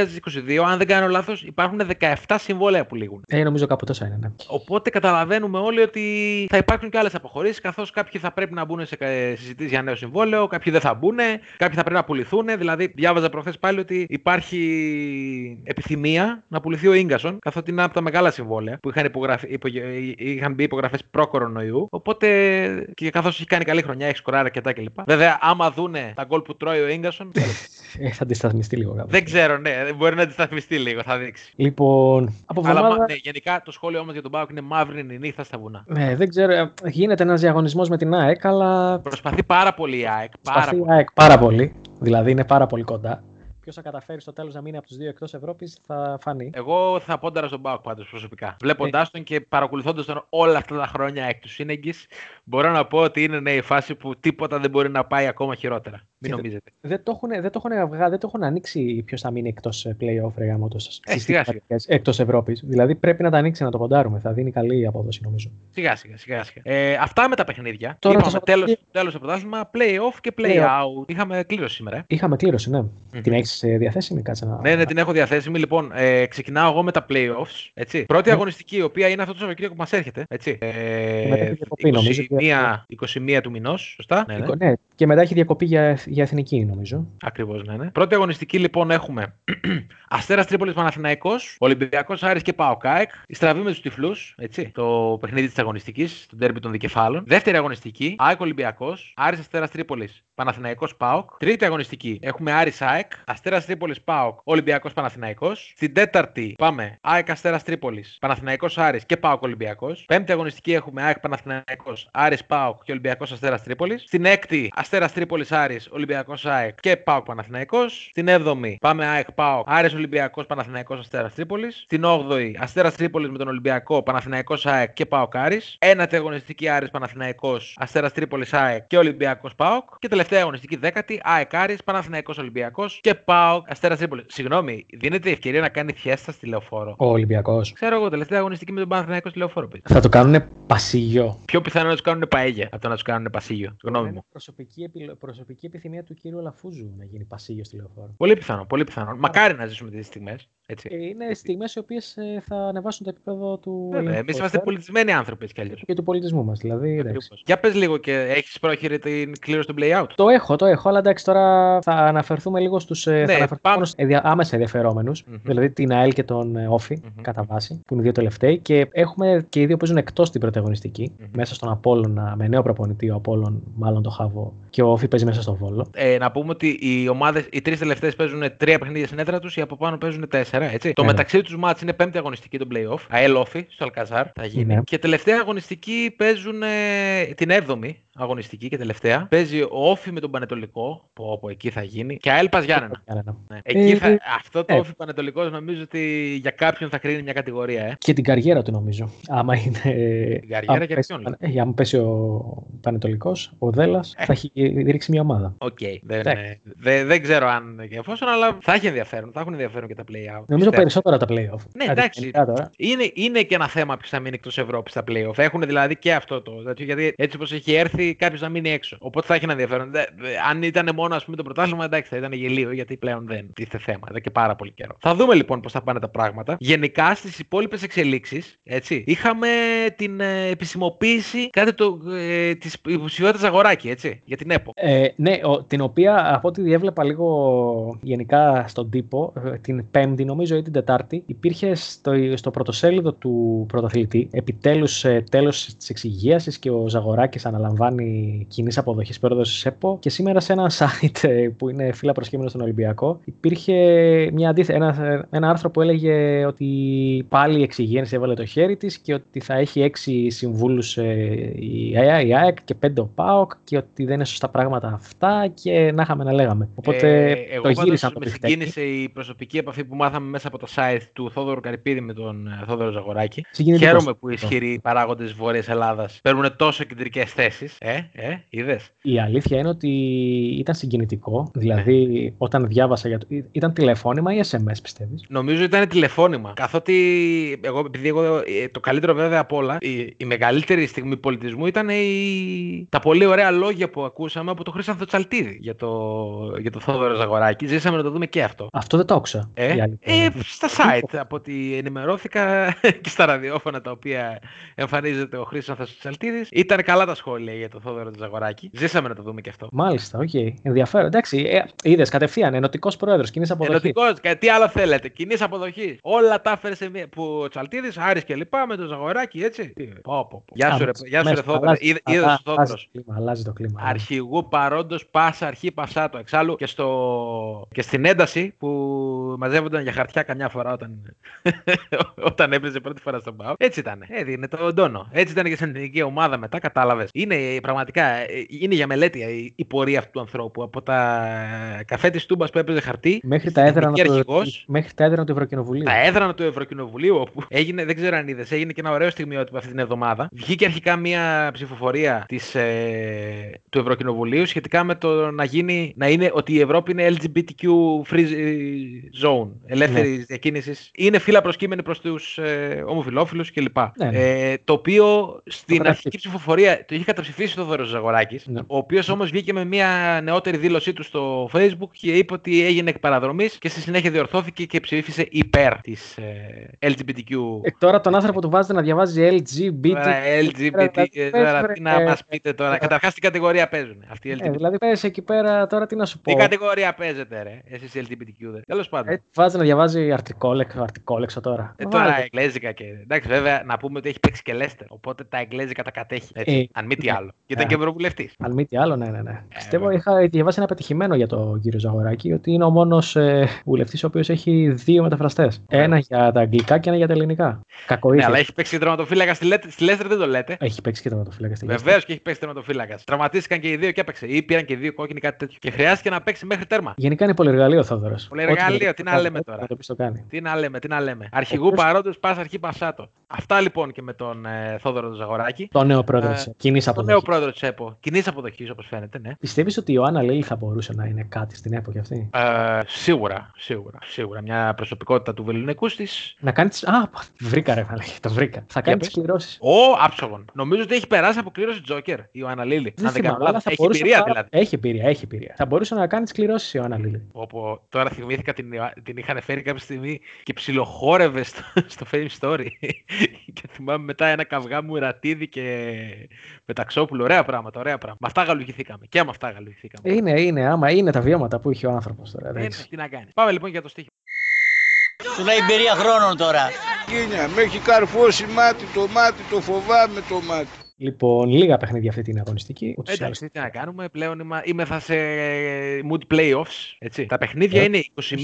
[SPEAKER 1] 2022, αν δεν κάνω λάθος, υπάρχουν 17 συμβόλαια που λήγουν.
[SPEAKER 2] Ε, νομίζω κάπου τόσα είναι, ναι.
[SPEAKER 1] Οπότε καταλαβαίνουμε όλοι ότι θα υπάρχουν και άλλες αποχωρήσεις, καθώς κάποιοι θα πρέπει να μπουν σε συζητήσεις για νέο συμβόλαιο, κάποιοι δεν θα μπουν, κάποιοι θα πρέπει να πουληθούν. Δηλαδή, διάβαζα προχθές πάλι ότι υπάρχει επιθυμία να πουληθεί ο γκασον, καθότι είναι από τα μεγάλα συμβόλαια που είχαν, υπογραφεί, υπογε- είχαν μπει υπογραφές προ-κορονοϊού. Οπότε και καθώς έχει κάνει καλή χρονιά, έχει σκοράρει αρκετά κλπ. Βέβαια, άμα δούνε τα γκολ που τρώει ο γκασον,
[SPEAKER 2] Ε, θα αντισταθμιστεί λίγο κάπου.
[SPEAKER 1] δεν ξέρω, ναι, μπορεί να αντισταθμιστεί λίγο, θα δείξει.
[SPEAKER 2] Λοιπόν, από
[SPEAKER 1] Αλλά
[SPEAKER 2] εβδομάδα.
[SPEAKER 1] μα- ναι, γενικά το σχόλιο όμως για τον Πάοκ είναι μαύρη είναι η νύχτα στα βουνά.
[SPEAKER 2] Ναι, δεν ξέρω. ε, Γίνεται ένας διαγωνισμός με την ΑΕΚ, αλλά
[SPEAKER 1] Προσπαθεί πάρα πολύ η ΑΕΚ. Πάρα
[SPEAKER 2] Προσπαθεί
[SPEAKER 1] πολύ.
[SPEAKER 2] η ΑΕΚ πάρα πολύ. Δηλαδή είναι πάρα πολύ κοντά. Ποιος θα καταφέρει στο τέλος να μείνει από τους δύο εκτός Ευρώπης θα φανεί.
[SPEAKER 1] Εγώ θα πόνταρα στον Πάοκ πάντως προσωπικά. Βλέποντάς τον και παρακολουθώντας τον όλα αυτά τα χρόνια εκ του σύνεγγυ, μπορώ να πω ότι είναι ναι, η φάση που τίποτα δεν μπορεί να πάει ακόμα χειρότερα. Μην
[SPEAKER 2] Και-
[SPEAKER 1] νομίζετε.
[SPEAKER 2] Δεν το έχουν, δεν το έχουν, βγα- δεν το έχουν ανοίξει ποιος θα μείνει εκτός playoff ρε γάμο
[SPEAKER 1] Ε, σιγά σιγά.
[SPEAKER 2] Εκτός Ευρώπης. Δηλαδή πρέπει να τα ανοίξει να το ποντάρουμε. Θα δίνει καλή απόδοση νομίζω.
[SPEAKER 1] Σιγά σιγά. σιγά, σιγά. Ε, αυτά με τα παιχνίδια.
[SPEAKER 2] Τώρα το
[SPEAKER 1] Είπαμε τέλο
[SPEAKER 2] Σαββατοκύριακο-
[SPEAKER 1] τέλος το πρωτάθλημα, play-off και play-out. Είχαμε κλήρωση σήμερα. ε.
[SPEAKER 2] Είχαμε κλήρωση, ναι. Την έχεις διαθέσιμη, κάτσε να.
[SPEAKER 1] Ναι, ναι, την έχω διαθέσιμη. Λοιπόν, ε, ξεκινάω εγώ με τα playoffs. Έτσι. Πρώτη
[SPEAKER 2] Ναι.
[SPEAKER 1] αγωνιστική, η οποία είναι αυτό το Σαββατοκύριακο που μας έρχεται. Έτσι.
[SPEAKER 2] μετά
[SPEAKER 1] Ε,
[SPEAKER 2] τη διακοπή, νομίζω.
[SPEAKER 1] 21, 21 του μηνός. Σωστά; Ναι, ναι.
[SPEAKER 2] ναι. Και μετά έχει διακοπή για, για εθνική, νομίζω.
[SPEAKER 1] Ακριβώς, ναι, ναι. Πρώτη αγωνιστική λοιπόν έχουμε Αστέρας Τρίπολης Παναθηναϊκός, Ολυμπιακός Άρης και ΠΑΟΚ ΑΕΚ. Η στραβή με τους τυφλούς, έτσι. Το παιχνίδι της αγωνιστικής, το ντέρμπι των δικεφάλων. Δεύτερη αγωνιστική, ΑΕΚ Ολυμπιακός, Άρης Αστέρας Τρίπολης Παναθηναϊκός ΠΑΟΚ. Τρίτη αγωνιστική, έχουμε Άρης ΑΕΚ, Αστέρας Τρίπολης ΠΑΟΚ, Ολυμπιακός Παναθηναϊκός. Στην τέταρτη πάμε ΑΕΚ Αστέρα Τρίπολης, Παναθηναϊκός Άρης και ΠΑΟΚ Ολυμπιακός. Πέμπτη αγωνιστική έχουμε ΑΕΚ Παναθηναϊκός, Άρης ΠΑΟΚ και Ολυμπιακός Αστέρα Τρίπολης. Στην έκτη Αστέρα Τρίπολης Άρης, Ολυμπιακός ΑΕΚ και ΠΑΟΚ Παναθηναϊκός. Στην έβδομη πάμε ΑΕΚ ΠΑΟΚ, Άρης Ολυμπιακός Παναθηναϊκός Αστέρα Τρίπολης. Στην όγδοη Αστέρα Τρίπολης με τον Ολυμπιακό Παναθηναϊκός ΑΕΚ και Πάοκ Άρης. Ένατη αγωνιστική Άρης Παναθηναϊκός Αστέρα Τρίπολης ΑΕΚ και Ολυμπιακός Πάοκ. Και τελευταία αγωνιστική δέκατη ΑΕΚ Άρης Παναθηναϊκός Ολυμπιακός και Πάοκ Αστέρα Τρίπολη. Συγγνώμη, δίνεται η ευκαιρία να κάνει φιέστα στη λεωφόρο;
[SPEAKER 2] Ο Ολυμπιακός.
[SPEAKER 1] Ξέρω εγώ, τελευταία αγωνιστική με τον Παναθηναϊκό στη λεωφόρο. παιδί.
[SPEAKER 2] Θα το κάνουν πασίγιο.
[SPEAKER 1] Πιο πιθανό να τους κάνουν παέγια από το να τους κάνουν πασίγιο. Γνώμη μου.
[SPEAKER 2] Είναι προσωπική, επιλο- προσωπική επιθυμία του κύριου Λαφούζου να γίνει πασίγιο στη λεωφόρο.
[SPEAKER 1] Πολύ πιθανό, πολύ πιθανό. Μακάρι να ζήσουμε τέτοιε στιγμές. Έτσι.
[SPEAKER 2] Ε, Είναι στιγμές οι οποίες θα ανεβάσουν το επίπεδο του.
[SPEAKER 1] Βέβαια,
[SPEAKER 2] ελληνικού
[SPEAKER 1] εμεί είμαστε
[SPEAKER 2] ποδοσφαίρου
[SPEAKER 1] πολιτισμένοι άνθρωποι έτσι κι αλλιώς.
[SPEAKER 2] και του πολιτισμού μας. Δηλαδή, εντάξει.
[SPEAKER 1] Για πες λίγο και έχεις πρόχειρη την κλήρωση του play-out.
[SPEAKER 2] Το έχω, το έχω, αλλά εντάξει, τώρα θα αναφερθούμε λίγο στους
[SPEAKER 1] Ναι,
[SPEAKER 2] ναι,
[SPEAKER 1] πάμε.
[SPEAKER 2] άμεσα ενδιαφερόμενους,
[SPEAKER 1] Μμμ.
[SPEAKER 2] δηλαδή την ΑΕΛ και τον ε, Όφη,
[SPEAKER 1] Μμμ.
[SPEAKER 2] κατά βάση, που είναι οι δύο τελευταίοι. Και έχουμε και οι δύο παίζουν εκτός την πρωταγωνιστική,
[SPEAKER 1] Μμμ.
[SPEAKER 2] μέσα στον Απόλλωνα, με νέο προπονητή, ο Απόλλων, μάλλον το Χάβο, και ο Όφη παίζει μέσα στον Βόλο.
[SPEAKER 1] Ε, να πούμε ότι οι ομάδες, οι τρεις τελευταίες παίζουν τρία παιχνίδια στην έδρα τους, οι από πάνω παίζουν τέσσερα. Έτσι. Το
[SPEAKER 2] Ναι, ναι.
[SPEAKER 1] μεταξύ τους μάτς είναι πέμπτη αγωνιστική των playoff. ΑΕΛ Όφη στο Αλκαζάρ θα γίνει.
[SPEAKER 2] Ναι.
[SPEAKER 1] Και τελευταία αγωνιστική παίζουν ε, την έβδομη αγωνιστική και τελευταία. Παίζει ο Όφη με τον Πανετολικό, που όπου εκεί θα γίνει. Και ΑΕΛ ΠΑΣ Γιάννενα.
[SPEAKER 2] Γιάννενα.
[SPEAKER 1] Ναι. Εκεί
[SPEAKER 2] Ε,
[SPEAKER 1] θα,
[SPEAKER 2] ε,
[SPEAKER 1] αυτό το
[SPEAKER 2] ε.
[SPEAKER 1] ΟΦΗ Πανετολικός νομίζω ότι για κάποιον θα κρίνει μια κατηγορία. Ε.
[SPEAKER 2] Και την καριέρα του νομίζω. Άμα είναι.
[SPEAKER 1] Την καριέρα
[SPEAKER 2] άμα
[SPEAKER 1] για
[SPEAKER 2] πέσει-
[SPEAKER 1] ποιον,
[SPEAKER 2] ε, άμα πέσει ο Πανετολικός, ο Δέλλας,
[SPEAKER 1] Ε.
[SPEAKER 2] θα έχει ρίξει μια ομάδα.
[SPEAKER 1] Οκ. Δεν,
[SPEAKER 2] Εντάξει.
[SPEAKER 1] ε, δεν, δεν ξέρω αν και εφόσον, αλλά θα έχει ενδιαφέρον. Θα έχουν ενδιαφέρον και τα play-out.
[SPEAKER 2] Νομίζω
[SPEAKER 1] πιστεύω.
[SPEAKER 2] περισσότερα τα playoff.
[SPEAKER 1] Ναι,
[SPEAKER 2] Κάτι
[SPEAKER 1] εντάξει.
[SPEAKER 2] γενικά Τώρα.
[SPEAKER 1] Είναι, είναι και ένα θέμα ποιος θα μείνει εκτός Ευρώπης στα playoff. Έχουν δηλαδή και αυτό το τέτοιο, γιατί έτσι όπως έχει έρθει, κάποιος θα μείνει έξω. Οπότε θα έχει ένα ενδιαφέρον. Δε- δε- αν ήταν μόνο ας πούμε, το πρωτάθλημα, εντάξει, θα ήταν γελοίο, γιατί γιατί πλέον δεν τίθεται θέμα εδώ και πάρα πολύ καιρό. Θα δούμε λοιπόν πώς θα πάνε τα πράγματα. Γενικά στις υπόλοιπες εξελίξεις, έτσι, είχαμε την ε, επισημοποίηση κάτι το, ε, της υποψηφιότητας αγοράκι, έτσι, για την ΕΠΟ.
[SPEAKER 2] Ε, ναι, ο, την οποία από ό,τι διέβλεπα λίγο γενικά στον τύπο, ε, την Πέμπτη νομίζω ή την Τετάρτη, υπήρχε στο, στο πρωτοσέλιδο του πρωταθλητή επιτέλους ε, τέλος της εξυγίασης και ο Ζαγοράκης αναλαμβάνει κοινής αποδοχής πρόεδρος της ΕΠΟ. Και σήμερα σε ένα site ε, που είναι φύλλα προσχήμενο στον Ολυμπιακό υπήρχε μια αντίθε, ένα, ένα άρθρο που έλεγε ότι πάλι η εξυγίανση έβαλε το χέρι της και ότι θα έχει έξι συμβούλους η ΑΕΚ και πέντε ο ΠΑΟΚ και ότι δεν είναι σωστά πράγματα αυτά και να είχαμε να λέγαμε. Οπότε
[SPEAKER 1] Ε, εγώ
[SPEAKER 2] το γύρισαν
[SPEAKER 1] πάντως
[SPEAKER 2] το
[SPEAKER 1] με
[SPEAKER 2] μπιφτέκι.
[SPEAKER 1] συγκίνησε η προσωπική επαφή που μάθαμε μέσα από το site του Θόδωρου Καρυπίδη με τον ε, Θόδωρο Ζαγοράκη.
[SPEAKER 2] Συγκινητικός.
[SPEAKER 1] Χαίρομαι που οι ισχυροί παράγοντες της Βόρειας Ελλάδας παίρνουν τόσο κεντρικές θέσεις. Ε, ε, είδες;
[SPEAKER 2] Η αλήθεια είναι ότι ήταν συγκινητικό. Δηλαδή, όταν διάβασα για το. ήταν τηλεφώνημα ή SMS, πιστεύεις;
[SPEAKER 1] Νομίζω ήταν τηλεφώνημα. Καθότι εγώ, επειδή εγώ ε, το καλύτερο βέβαια απ' όλα, η, η μεγαλύτερη στιγμή πολιτισμού ήταν η, τα πολύ ωραία λόγια που ακούσαμε από τον Χρύσανθο Τσαλτίδη για το, για το Θόδωρο Ζαγοράκη. Ζήσαμε να το δούμε και αυτό.
[SPEAKER 2] Αυτό δεν το άκουσα.
[SPEAKER 1] Ε,
[SPEAKER 2] η αλήθεια
[SPEAKER 1] ε,
[SPEAKER 2] είναι.
[SPEAKER 1] στα site από ό,τι ενημερώθηκα και στα ραδιόφωνα τα οποία εμφανίζεται ο Χρήστος Τσαλτίδης ήταν καλά τα σχόλια για το Θόδωρο του Ζαγοράκη. Ζήσαμε να το δούμε και αυτό.
[SPEAKER 2] Μάλιστα, οκ. Ενδιαφέρον. Εντάξει, ε, είδες κατευθείαν. Ενωτικός πρόεδρος, κοινής αποδοχής.
[SPEAKER 1] Ενωτικός, και τι άλλο θέλετε, κοινής αποδοχής. Όλα τα έφερε σε μία. Που ο Τσαλτίδης, Άρης και λοιπά με το Ζαγοράκι, έτσι. Τι, Πω, πω, πω. Γεια σου, ρε, γεια σου, ρε Θόδωρο. Είδε ο
[SPEAKER 2] Αλλάζει
[SPEAKER 1] Θόδωρο.
[SPEAKER 2] το κλίμα. Αλλάζει το κλίμα. ναι.
[SPEAKER 1] Αρχηγού παρόντος, πάσα αρχή, πασάτο. Εξάλλου και, στο... και στην ένταση που μαζεύονταν για χαρτιά καμιά φορά όταν, όταν έπαιζε πρώτη φορά στον Πάο. Έτσι ήταν. Έδινε το τόνο. Έτσι ήταν και στην εθνική ομάδα μετά, κατάλαβες. Είναι ε, πραγματικά ε, είναι για μελέτη η, η πορεία αυτού του ανθρώπου. Από τα καφέ της Τούμπας που έπαιζε χαρτί.
[SPEAKER 2] Μέχρι τα, έδρανα
[SPEAKER 1] εθνική
[SPEAKER 2] του,
[SPEAKER 1] αρχηγός,
[SPEAKER 2] μέχρι τα έδρανα του Ευρωκοινοβουλίου.
[SPEAKER 1] τα έδρανα του Ευρωκοινοβουλίου, όπου έγινε, δεν ξέρω αν είδες, έγινε και ένα ωραίο στιγμιότυπο αυτή την εβδομάδα. Βγήκε αρχικά μια ψηφοφορία της, ε, του Ευρωκοινοβουλίου σχετικά με το να, γίνει, να είναι ότι η Ευρώπη είναι LGBTQ free zone, ελεύθερη
[SPEAKER 2] Ναι.
[SPEAKER 1] διακίνησης. Είναι φύλλα προσκύμενη προς τους ε, ομοφυλόφιλους κλπ.
[SPEAKER 2] Ναι, ναι.
[SPEAKER 1] Ε, το οποίο στην
[SPEAKER 2] καταρχήν.
[SPEAKER 1] αρχική ψηφοφορία το είχε καταψηφίσει ο Δώρο Ζαγοράκης,
[SPEAKER 2] Ναι.
[SPEAKER 1] ο οποίος όμως βγήκε με μια νεότερη δήλωσή του στο Facebook και είπε ότι έγινε εκ παραδρομή και στη συνέχεια διορθώθηκε και ψήφισε υπέρ της ε, LGBTQ.
[SPEAKER 2] Ε, τώρα τον άνθρωπο του βάζετε να διαβάζει LGBT.
[SPEAKER 1] Τώρα, LGBT, ε, τώρα, τι να μας πείτε τώρα. Καταρχάς, τι κατηγορία παίζουν αυτοί οι
[SPEAKER 2] Ε,
[SPEAKER 1] LGBT.
[SPEAKER 2] δηλαδή πες εκεί πέρα τώρα τι να σου πω.
[SPEAKER 1] Τι κατηγορία παίζετε, ρε, εσείς οι LGBTQ. Τέλος πάντων.
[SPEAKER 2] Ε, βάζει να διαβάζει αρτικόλεξο, αρτικόλεξο τώρα.
[SPEAKER 1] Ε,
[SPEAKER 2] Βάλε.
[SPEAKER 1] τώρα εγγλέζικα και. Εντάξει, βέβαια να πούμε ότι έχει παίξει και Λέστερ. Οπότε τα εγγλέζικα τα κατέχει. Έτσι,
[SPEAKER 2] Ε,
[SPEAKER 1] αν μη τι
[SPEAKER 2] ναι.
[SPEAKER 1] άλλο. Και ήταν
[SPEAKER 2] Ε.
[SPEAKER 1] και ευρωβουλευτής.
[SPEAKER 2] Αν μη τι άλλο, ναι, ναι, ναι. Πιστεύω
[SPEAKER 1] βέβαια.
[SPEAKER 2] είχα διαβάσει ένα πετυχημένο για τον κύριο Ζαγοράκη ότι είναι ο μόνος ε, βουλευτής ο οποίος έχει δύο μεταφραστές.
[SPEAKER 1] Ωραία.
[SPEAKER 2] Ένα για τα αγγλικά και ένα για τα ελληνικά.
[SPEAKER 1] Ναι,
[SPEAKER 2] Κακοήθεια.
[SPEAKER 1] αλλά έχει παίξει και τερματοφύλακα στη, Λέ- στη Λέστερ, δεν το λέτε.
[SPEAKER 2] Έχει παίξει και τερματοφύλακα στη Λέστερ.
[SPEAKER 1] Βεβαίως και έχει παίξει τερματοφύλακα. Τραυματίστηκαν και οι δύο και έπαιξε. Ή πήραν και οι δύο κόκκινοι κάτι τέτοιο. Και χρειάστηκε να παίξει μέχρι τέρμα.
[SPEAKER 2] Γενικά είναι πολυεργαλείο ο Θόδωρος.
[SPEAKER 1] Πολυεργαλείο, τι να λέμε τώρα.
[SPEAKER 2] Να το πεις το κάνει.
[SPEAKER 1] Τι να λέμε, τι να λέμε. Αρχηγού
[SPEAKER 2] Όπως-
[SPEAKER 1] παρόντος, πας αρχή πασάτο. Αυτά λοιπόν και με τον ε, Θόδωρο Ζαγοράκη.
[SPEAKER 2] Το νέο πρόεδρο
[SPEAKER 1] Ε,
[SPEAKER 2] της κοινή
[SPEAKER 1] Το νέο
[SPEAKER 2] αποδοχή.
[SPEAKER 1] πρόεδρο της ΕΠΟ. Κοινή αποδοχή, όπως φαίνεται, ναι.
[SPEAKER 2] Πιστεύεις ότι η Ιωάννα Λίλη θα μπορούσε να είναι κάτι στην ΕΠΟ αυτή;
[SPEAKER 1] Ε, σίγουρα, σίγουρα, σίγουρα. Μια προσωπικότητα του βεληνικού της.
[SPEAKER 2] Να κάνει. τις- Α, βρήκα ρε, μαλάκα, το βρήκα. Θα κάνει τις
[SPEAKER 1] πες.
[SPEAKER 2] κληρώσει.
[SPEAKER 1] Ο άψογον. Νομίζω ότι έχει περάσει από κλήρωση Τζόκερ η Ιωάννα Λίλη. Αν δεν κάνω λάθος. Έχει εμπειρία δηλαδή.
[SPEAKER 2] Έχει εμπειρία, έχει εμπειρία. Θα μπορούσε να κάνει τις κληρώσει η Ιωάννα Λίλη.
[SPEAKER 1] Όπου τώρα θυμήθηκα την, Ιωα- την είχαν φέρει κάποια στιγμή και ψιλοχόρευε στο, στο Fame Story. Και θυμάμαι μετά ένα καυγά μου ρατίδι και μεταξόπουλο. Ωραία πράγματα, ωραία πράγματα. Με αυτά γαλουχηθήκαμε. Και με αυτά γαλουχηθήκαμε.
[SPEAKER 2] Ε, Είναι, είναι, άμα είναι τα βιώματα που είχε ο άνθρωπος τώρα.
[SPEAKER 1] Ε, ναι,
[SPEAKER 2] εντάξει.
[SPEAKER 1] τι να κάνει. Πάμε λοιπόν για το στοίχημα.
[SPEAKER 3] Σου λέει εμπειρία χρόνων τώρα.
[SPEAKER 4] Γίνια, με έχει καρφώσει μάτι το μάτι, το φοβάμαι το μάτι.
[SPEAKER 2] Λοιπόν, λίγα παιχνίδια αυτή την αγωνιστική. Ούτως ή άλλως.
[SPEAKER 1] Εντάξει, τι να κάνουμε. Πλέον είμα, είμαι θα σε ε, mood playoffs. Έτσι. Τα παιχνίδια
[SPEAKER 2] Ε.
[SPEAKER 1] είναι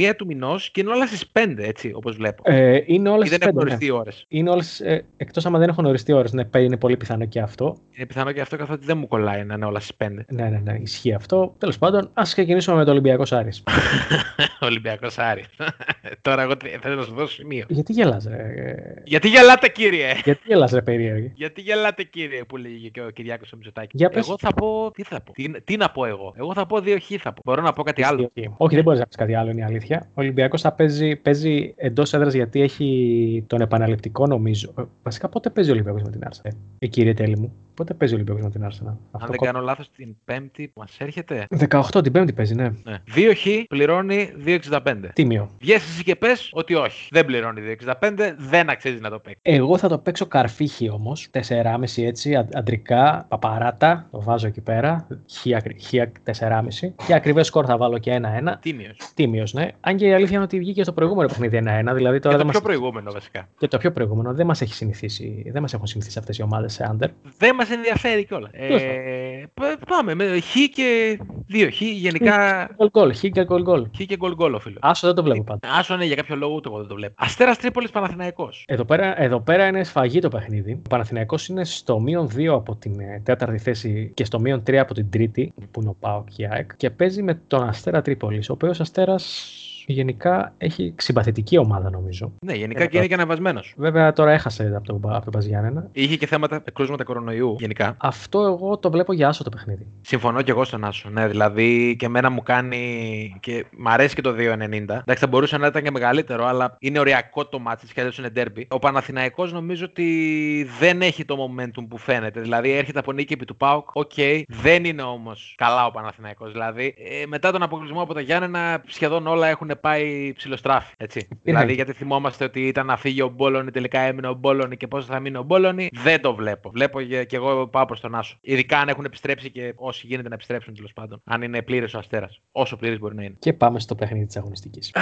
[SPEAKER 1] 21 του μηνός και είναι όλα στις 5, έτσι, όπως βλέπω.
[SPEAKER 2] Ε, είναι όλες
[SPEAKER 1] Ή δεν έχουν οριστεί ώρες.
[SPEAKER 2] Είναι όλες, ε, εκτός άμα δεν έχουν οριστεί ώρες, ναι, είναι πολύ πιθανό και αυτό.
[SPEAKER 1] Είναι πιθανό και αυτό καθότι δεν μου κολλάει να είναι όλα στις 5.
[SPEAKER 2] Ναι, ναι, ναι, ισχύει αυτό. Τέλος πάντων, ας ξεκινήσουμε με το Ολυμπιακός Άρης.
[SPEAKER 1] Ολυμπιακός Άρης. Τώρα εγώ τε- θέλω να σου δώσω σημείο.
[SPEAKER 2] Γιατί γελάς, ρε; ε,
[SPEAKER 1] Γιατί γελάτε, κύριε!
[SPEAKER 2] Γιατί γελάς, ρε, περίεργη;
[SPEAKER 1] Γιατί γελάτε, κύριε, που λέγει και ο Κυριάκος ο Μητσοτάκης.
[SPEAKER 2] Για πες.
[SPEAKER 1] Εγώ θα πω. Τι θα πω. Τι, τι να πω εγώ. Εγώ θα πω δύο χ θα πω. Μπορώ να πω κάτι άλλο.
[SPEAKER 2] Όχι, Όχι, δεν μπορείς να πεις κάτι άλλο, είναι η αλήθεια. Ο Ολυμπιακός θα παίζει, παίζει εντός έδρας γιατί έχει τον επαναληπτικό, νομίζω. Ε, Βασικά, πότε παίζει ο Ολυμπιακός με την Άρσα, ε, ε, κύριε Τέλη μου; Πότε παίζει ο Ολυμπιακός με την Arsenal;
[SPEAKER 1] Αν
[SPEAKER 2] Αυτό
[SPEAKER 1] δεν
[SPEAKER 2] κο-
[SPEAKER 1] κάνω λάθος, την Πέμπτη που μας έρχεται.
[SPEAKER 2] 18 την Πέμπτη παίζει, ναι.
[SPEAKER 1] Ναι. 2 χ πληρώνει 2,65.
[SPEAKER 2] Τίμιο.
[SPEAKER 1] Βγες εσύ και πες ότι όχι. Δεν πληρώνει 2,65, δεν αξίζει να το παίξει.
[SPEAKER 2] Εγώ θα το παίξω καρφίχι όμως. 4,5 έτσι, αν- αντρικά, παπαράτα. Το βάζω εκεί πέρα. Χ, ακρι- χ 4,5. Και ακριβές σκορ θα βάλω και 1-1.
[SPEAKER 1] Τίμιος.
[SPEAKER 2] Τίμιος, ναι. Αν και η αλήθεια είναι ότι βγήκε στο προηγούμενο παιχνίδι 1-1. Δηλαδή τώρα
[SPEAKER 1] Και το
[SPEAKER 2] δεν
[SPEAKER 1] πιο
[SPEAKER 2] μας...
[SPEAKER 1] προηγούμενο βασικά.
[SPEAKER 2] Και το πιο προηγούμενο δεν μας έχει συνηθίσει. Δεν μας έχουν συνηθίσει αυτές οι ομάδες σε under.
[SPEAKER 1] Δεν μας ενδιαφέρει κιόλας.
[SPEAKER 2] Τέλος
[SPEAKER 1] Ε, π- πάμε με χ και 2 χ. Γενικά
[SPEAKER 2] Γκολ γκολ, χ και γκολ γκολ.
[SPEAKER 1] χ και γκολ γκολ, φίλος.
[SPEAKER 2] Άσο δεν το βλέπω πάντα.
[SPEAKER 1] Άσο ναι, για κάποιο λόγο ούτε εγώ δεν το βλέπω. Αστέρας Τρίπολης Παναθηναϊκός.
[SPEAKER 2] Εδώ πέρα, εδώ πέρα είναι σφαγή το παιχνίδι. Ο Παναθηναϊκός είναι στο μείον 2 από την ε, τέταρτη θέση και στο μείον 3 από την τρίτη, που είναι ο ΠΑΟΚ και η ΑΕΚ, και παίζει με τον Αστέρα Τρίπολης, ο οποίος Αστέρας γενικά έχει συμπαθητική ομάδα νομίζω.
[SPEAKER 1] Ναι, γενικά
[SPEAKER 2] Ε,
[SPEAKER 1] και είναι και ανεβασμένο.
[SPEAKER 2] Βέβαια τώρα έχασε από τον, από τον ΠΑΣ Γιάννενα.
[SPEAKER 1] Είχε και θέματα κρούσματα κορονοϊού γενικά.
[SPEAKER 2] Αυτό εγώ το βλέπω για άσο το παιχνίδι.
[SPEAKER 1] Συμφωνώ και εγώ στον Άσο. Ναι, δηλαδή και εμένα μου κάνει. και μ' αρέσει και το 2,90. Εντάξει, θα μπορούσε να ήταν και μεγαλύτερο, αλλά είναι οριακό το ματς και αλλιώς είναι ντέρμπι. Ο Παναθηναϊκός νομίζω ότι δεν έχει το momentum που φαίνεται. Δηλαδή έρχεται από νίκη επί του Πάουκ. Οκ, δεν είναι όμως καλά ο Παναθηναϊκός. Δηλαδή ε, μετά τον αποκλεισμό από τα Γιάννενα σχεδόν όλα έχουν πάει ψιλοστραβά. Έτσι. δηλαδή γιατί θυμόμαστε ότι ήταν να φύγει ο Μπόλονι, τελικά έμεινε ο Μπόλονι και πόσο θα μείνει ο Μπόλονι. Δεν το βλέπω. Βλέπω και και εγώ πάω προς τον Άσο. Ειδικά αν έχουν επιστρέψει και όσοι γίνεται να επιστρέψουν τέλος πάντων. Αν είναι πλήρης ο Αστέρας. Όσο πλήρης μπορεί να είναι.
[SPEAKER 2] Και πάμε στο παιχνίδι της αγωνιστικής.
[SPEAKER 1] Α,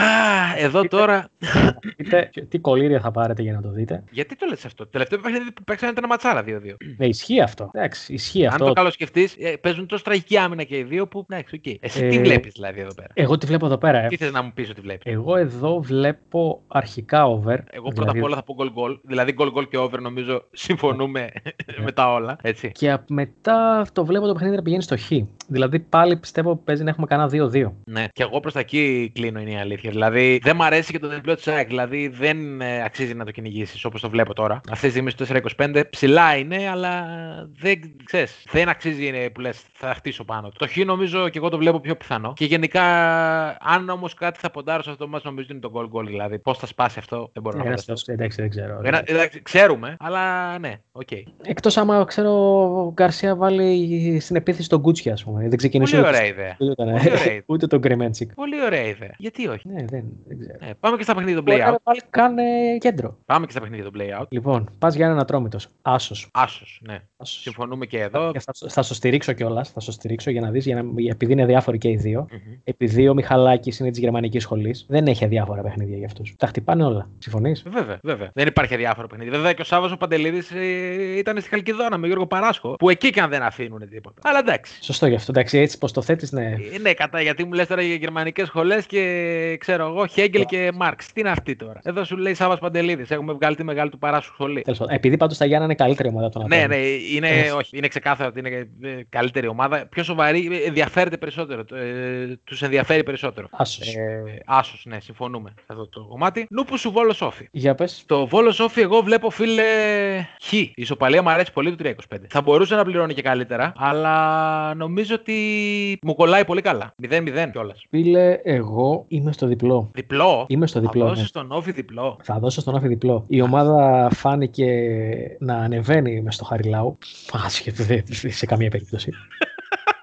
[SPEAKER 1] εδώ τώρα.
[SPEAKER 2] Δείτε τι κολλύρια θα πάρετε για να το δείτε.
[SPEAKER 1] Γιατί το λες αυτό; Το τελευταίο παιχνίδι που παίξανε ήταν ματσάρα 2-2.
[SPEAKER 2] Ναι, ισχύει αυτό. Εντάξει, ισχύει
[SPEAKER 1] Αν
[SPEAKER 2] αυτό.
[SPEAKER 1] το καλοσκεφτεί, παίζουν τόσο τραγική άμυνα και οι δύο που. Εντάξει, οκ. Εσύ
[SPEAKER 2] Ε,
[SPEAKER 1] τι βλέπεις δηλαδή εδώ πέρα;
[SPEAKER 2] Εγώ τη βλέπω εδώ πέρα. Ε.
[SPEAKER 1] Τι θες να μου πεις ότι βλέπει.
[SPEAKER 2] Εγώ εδώ βλέπω αρχικά over.
[SPEAKER 1] Εγώ πρώτα
[SPEAKER 2] δηλαδή-
[SPEAKER 1] απ' όλα θα πω goal goal. Δηλαδή goal goal και over νομίζω συμφωνούμε με τα όλα. Έτσι.
[SPEAKER 2] Και απ- μετά το βλέπω το παιχνίδι να πηγαίνει στο χ. Δηλαδή πάλι πιστεύω παίζει να έχουμε κανένα 2-2.
[SPEAKER 1] Ναι. Και εγώ προς τα εκεί κλίνω είναι η αλήθεια. Δηλαδή δεν μ' αρέσει και το διπλό της ΑΕΚ. Δηλαδή δεν ε, αξίζει να το κυνηγήσεις όπως το βλέπω τώρα. Αυτή τη στιγμή στο 4-25 ψηλά είναι, αλλά δεν ξέρεις, δεν αξίζει είναι, που λες. Θα χτίσω πάνω του. Το χ νομίζω και εγώ το βλέπω πιο πιθανό. Και γενικά, αν όμως κάτι θα ποντάρω σε αυτό το ματς, νομίζω ότι είναι το goal goal. Δηλαδή πώς θα σπάσει αυτό, δεν μπορώ να
[SPEAKER 2] Ένας
[SPEAKER 1] φανταστώ.
[SPEAKER 2] αυτός, εντάξει, δεν ξέρω.
[SPEAKER 1] Ένα- εντάξει, ξέρουμε, αλλά ναι, οκ.
[SPEAKER 2] Εκτός άμα ξέρω ο Γκαρσία βάλει στην επίθεση τον Γκούτσια, ας πούμε. Δεν ξεκινήσει
[SPEAKER 1] Πολύ
[SPEAKER 2] ούτε-
[SPEAKER 1] ωραία ιδέα.
[SPEAKER 2] ούτε τον-
[SPEAKER 1] Πολύ ωραία ιδέα.
[SPEAKER 2] ούτε τον Γκρεμέντσικ.
[SPEAKER 1] Πολύ ωραία ιδέα. Γιατί όχι;
[SPEAKER 2] Ναι, δεν, δεν ξέρω.
[SPEAKER 1] Ναι, πάμε και στα παιχνίδια των
[SPEAKER 2] Μπορεί
[SPEAKER 1] play-out.
[SPEAKER 2] να βάλει κάνε κέντρο.
[SPEAKER 1] Πάμε και στα παιχνίδια των play-out.
[SPEAKER 2] Λοιπόν, πας για έναν ατρόμητος. Άσος.
[SPEAKER 1] Άσος, ναι. Συμφωνούμε και εδώ.
[SPEAKER 2] Θα, θα σου στηρίξω κιόλας. Θα σου στηρίξω για να δεις, για να, επειδή είναι διάφοροι και οι δύο.
[SPEAKER 1] Μμμ.
[SPEAKER 2] Επειδή ο Μιχαλάκης είναι της γερμανικής σχολής, δεν έχει αδιάφορα παιχνίδια για αυτούς. Τα χτυπάνε όλα. Συμφωνείς;
[SPEAKER 1] Βέβαια, βέβαια. Δεν υπάρχει αδιάφορο παιχνίδι. Βέβαια και ο Σάββας ο Παντελίδης ε, ήταν στη Χαλκιδόνα με Γιώργο Παράσχο. Που εκεί και αν δεν αφήνουν τίποτα. Αλλά εντάξει.
[SPEAKER 2] Σωστό γι' αυτό. Εντάξει, έτσι πως το θέτεις, ναι.
[SPEAKER 1] Ε, ναι, κατά, γιατί μου λες τώρα για γερμανικές σχολές και ξέρω εγώ, Χέγκελ και Μάρξ. Τι είναι αυτή τώρα; Εδώ σου λέει Σάββας Παντελίδης. Έχουμε βγάλει τη μεγάλη του Παράσχου σχολή.
[SPEAKER 2] Τέλος πάντων. Επειδή πάντως τα Γιάννα είναι καλύτερη ομάδα των
[SPEAKER 1] Ναι,
[SPEAKER 2] Ατόμων.
[SPEAKER 1] ναι, είναι,
[SPEAKER 2] Ε.
[SPEAKER 1] όχι, είναι ξεκάθαρο ότι είναι ε, καλύτερη ομάδα. Πιο σοβαρή, ε, ενδιαφέρεται περισσότερο. Ε, Τους ενδιαφέρει περισσότερο.
[SPEAKER 2] Άσος.
[SPEAKER 1] Ε, άσος, ναι, συμφωνούμε σε αυτό το κομμάτι. Νούπου σου Βόλο Σόφι.
[SPEAKER 2] Για πες.
[SPEAKER 1] Το Βόλο Σόφι, εγώ βλέπω φίλε Χ. Η ισοπαλία μου αρέσει πολύ του 3-25. Θα μπορούσε να πληρώνει και καλύτερα, αλλά νομίζω ότι μου κολλάει πολύ καλά. 0-0 κιόλας.
[SPEAKER 2] Φίλε, εγώ είμαι στο διπλό.
[SPEAKER 1] Διπλό;
[SPEAKER 2] Είμαι στο διπλό.
[SPEAKER 1] Θα
[SPEAKER 2] ναι.
[SPEAKER 1] δώσεις τον Όφι διπλό.
[SPEAKER 2] Θα δώσω στον Άφη διπλό. Η ομάδα φάνηκε να ανεβαίνει με στο Χαριλάου. Άσχετο, δεν σε καμία περίπτωση.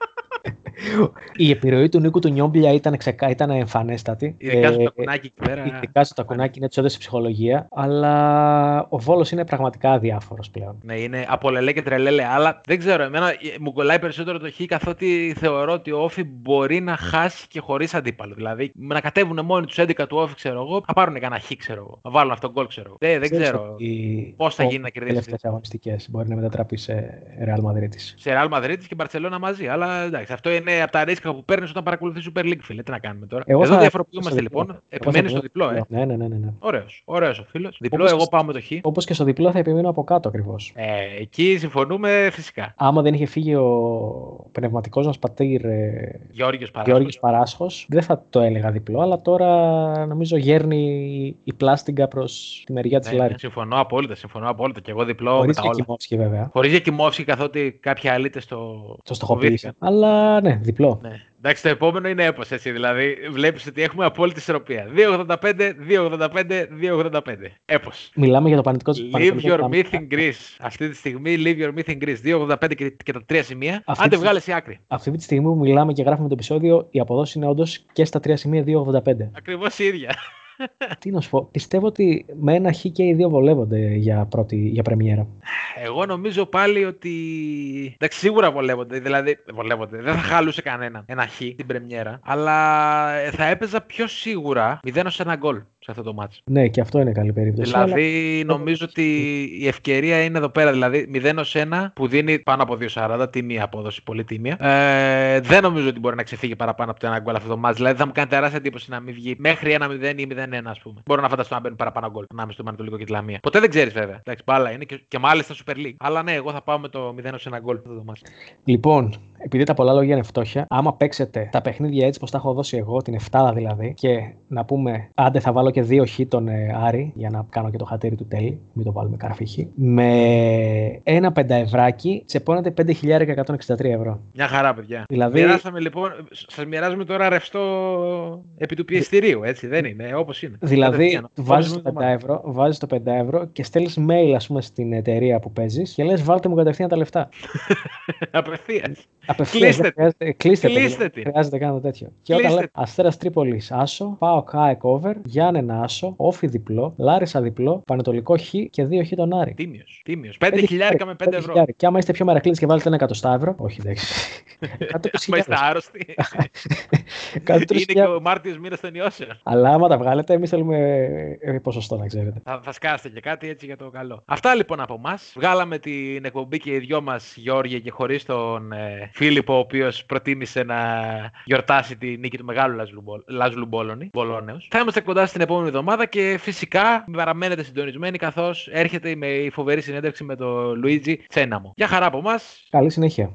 [SPEAKER 2] Η επιρροή του Νίκου του Νιόμπλια ήταν, ξεκα... ήταν εμφανέστατη.
[SPEAKER 1] Ειδικά στο
[SPEAKER 2] Ε,
[SPEAKER 1] τακουνάκι εκεί πέρα.
[SPEAKER 2] Ειδικά στο τακουνάκι, ναι, του έδωσε ψυχολογία. Αλλά ο Βόλος είναι πραγματικά αδιάφορος πλέον.
[SPEAKER 1] Ναι, είναι από λελέ και τρελέλε. Αλλά δεν ξέρω, εμένα ε, μου κολλάει περισσότερο το χ καθότι θεωρώ ότι ο Όφη μπορεί να χάσει και χωρίς αντίπαλο. Δηλαδή να κατέβουν μόνοι τους 11 του Όφη, ξέρω εγώ, θα πάρουν κανένα χ, ξέρω εγώ. Θα βάλουν αυτό γκολ, ξέρω εγώ. Δεν, δεν ξέρω πώς θα γίνει να κερδίσει.
[SPEAKER 2] τελευταίες αγωνιστικές μπορεί να μετατραπεί σε Real Madrid.
[SPEAKER 1] Σε Real Madrid και Μπαρσελόνα μαζί. Αλλά εντάξει, αυτό είναι από τα ρίσκα που παίρνεις όταν παρακολουθείς Super League, φίλε. Τι να κάνουμε τώρα.
[SPEAKER 2] Εγώ
[SPEAKER 1] Εδώ
[SPEAKER 2] θα-
[SPEAKER 1] διαφοροποιούμαστε
[SPEAKER 2] στο
[SPEAKER 1] λοιπόν.
[SPEAKER 2] διπλό.
[SPEAKER 1] Επιμένεις
[SPEAKER 2] Εγώ
[SPEAKER 1] στο
[SPEAKER 2] θα-
[SPEAKER 1] διπλό, ε;
[SPEAKER 2] Ναι, ναι, ναι. ναι, ναι.
[SPEAKER 1] Ωραίος. Ωραίος ο φίλος. Διπλό,
[SPEAKER 2] Όπως
[SPEAKER 1] εγώ
[SPEAKER 2] και-
[SPEAKER 1] πάω με το χ.
[SPEAKER 2] Όπως και στο διπλό θα επιμείνω από κάτω ακριβώς.
[SPEAKER 1] Ε, εκεί συμφωνούμε φυσικά.
[SPEAKER 2] Άμα δεν είχε φύγει ο πνευματικός μας πατήρ ε,
[SPEAKER 1] Γιώργος Παράσχος.
[SPEAKER 2] Γεώργιος Παράσχος, δεν θα το έλεγα διπλό, αλλά τώρα νομίζω γέρνει η πλάστιγκα προς τη μεριά της
[SPEAKER 1] Ναι,
[SPEAKER 2] Λάρη.
[SPEAKER 1] ναι, συμφωνώ απόλυτα, συμφωνώ απόλυτα. Και εγώ διπλό
[SPEAKER 2] Χωρίς
[SPEAKER 1] με τα όλα.
[SPEAKER 2] Κιμόφσκι βέβαια.
[SPEAKER 1] Χωρίς Γεκιμόφσκι, καθότι κάποιοι αλήτε το.
[SPEAKER 2] Το στοχοποίησε. Αλλά ναι, Ναι, διπλό.
[SPEAKER 1] Ναι. Εντάξει, το επόμενο είναι έπος, έτσι. Δηλαδή, βλέπεις ότι έχουμε απόλυτη ισορροπία. 2,85, 2,85, 2,85. Έπος.
[SPEAKER 2] Μιλάμε για το πανετικό της
[SPEAKER 1] Leave your myth in Greece. Αυτή τη στιγμή, leave your myth in Greece. 2,85 και, και τα τρία σημεία.
[SPEAKER 2] Αυτή
[SPEAKER 1] Αν
[SPEAKER 2] τη-
[SPEAKER 1] δεν βγάλεις η άκρη.
[SPEAKER 2] Αυτή τη στιγμή που μιλάμε και γράφουμε το επεισόδιο, η αποδόση είναι όντως και στα τρία σημεία 2,85.
[SPEAKER 1] Ακριβώς η ίδια.
[SPEAKER 2] Τι να σου πω, πιστεύω ότι με ένα χ και οι δύο βολεύονται για, πρώτη, για πρεμιέρα.
[SPEAKER 1] Εγώ νομίζω πάλι ότι. Εντάξει, σίγουρα βολεύονται. Δηλαδή, βολεύονται. Δεν θα χαλούσε κανέναν ένα χ την πρεμιέρα. Αλλά ε, θα έπαιζα πιο σίγουρα 0 σε ένα γκολ σε αυτό το μάτς.
[SPEAKER 2] Ναι, και αυτό είναι καλή περίπτωση. αλλά-
[SPEAKER 1] Δηλαδή, νομίζω ότι η ευκαιρία είναι εδώ πέρα. Δηλαδή, 0 1 που δίνει πάνω από 2,40, τιμή απόδοση, πολύ τίμια. Ε, δεν νομίζω ότι μπορεί να ξεφύγει παραπάνω από το ένα γκολ αυτό το μάτς. Δηλαδή, θα μου κάνει τεράστια εντύπωση να μην βγει μέχρι 1-0 ή 0-1, α πούμε. Μπορώ να φανταστώ να μπαίνουν παραπάνω γκολ ανάμεσα στο Μανατολικό και τη Λαμία. Ποτέ δεν ξέρεις, βέβαια. Εντάξει, μπάλα είναι και, και μάλιστα Super League. Αλλά ναι, εγώ θα πάω με το 0 1 γκολ αυτό το μάτς.
[SPEAKER 2] Λοιπόν, επειδή τα πολλά λόγια είναι φτώχεια, άμα παίξετε τα παιχνίδια έτσι πως τα έχω δώσει εγώ, την 7 δηλαδή, και να πούμε, άντε θα βάλω και δύο χ τον ε, Άρη, για να κάνω και το χατήρι του τέλει, μην το βάλουμε καρφί χ, με ένα πενταευράκι τσεπώνετε 5.163 ευρώ.
[SPEAKER 1] Μια χαρά, παιδιά.
[SPEAKER 2] Δηλαδή-
[SPEAKER 1] Μοιράσαμε λοιπόν, σας μοιράζουμε τώρα ρευστό επί του πιεστηρίου, έτσι δεν είναι, όπως είναι.
[SPEAKER 2] Δηλαδή,
[SPEAKER 1] Κατευθείαν,
[SPEAKER 2] βάζεις
[SPEAKER 1] όλη
[SPEAKER 2] το,
[SPEAKER 1] την
[SPEAKER 2] 5
[SPEAKER 1] εβδομάδα.
[SPEAKER 2] ευρώ, βάζεις το 5 ευρώ και στέλνεις mail, ας πούμε, στην εταιρεία που παίζεις και λες βάλτε μου κατευθείαν τα λεφτά.
[SPEAKER 1] Απευθείας.
[SPEAKER 2] Απευθείας,
[SPEAKER 1] Κλείστε
[SPEAKER 2] δεν χρειάζεται, κλείστε, το,
[SPEAKER 1] Κλείστε
[SPEAKER 2] δηλαδή,
[SPEAKER 1] την.
[SPEAKER 2] δεν χρειάζεται καν το τέτοιο. Και όταν
[SPEAKER 1] Κλείστε
[SPEAKER 2] λέτε Αστέρας Τρίπολης Άσο, Πάο Κάεκ over, Γιάννενα Άσο, Όφι διπλό, Λάρισα διπλό, Πανετολικό Χ και 2 Χ τον Άρη.
[SPEAKER 1] Τίμιος. Τίμιος. 5 χιλιάρικα με 5
[SPEAKER 2] πέντε
[SPEAKER 1] ευρώ.
[SPEAKER 2] χιλιάρικα. Και άμα είστε πιο μερακλήδες και βάλετε ένα εκατοστά ευρώ. Όχι, εντάξει. Κάτω από
[SPEAKER 1] Μα είστε άρρωστοι.
[SPEAKER 2] Κάτω τρεις
[SPEAKER 1] είναι και
[SPEAKER 2] χιλιάδες.
[SPEAKER 1] ο Μάρτιος μήνας των ιώσεων.
[SPEAKER 2] Αλλά άμα τα βγάλετε, εμείς θέλουμε ε, ποσοστό να ξέρετε.
[SPEAKER 1] Θα, θα σκάσετε και κάτι έτσι για το καλό. Αυτά λοιπόν από εμάς. Βγάλαμε την εκπομπή και οι δυο μας, Γιώργη, και χωρίς τον ε, Φίλιππο, ο οποίος προτίμησε να γιορτάσει τη νίκη του μεγάλου Λάζλου, Μπολ- Λάζλου Μπόλονι, Μπολόνεως. Θα είμαστε κοντά στην επόμενη εβδομάδα και φυσικά παραμένετε συντονισμένοι καθώς έρχεται με η φοβερή συνέντευξη με τον Λουίτζι Τσέναμο. Για χαρά από εμάς.
[SPEAKER 2] Καλή συνέχεια.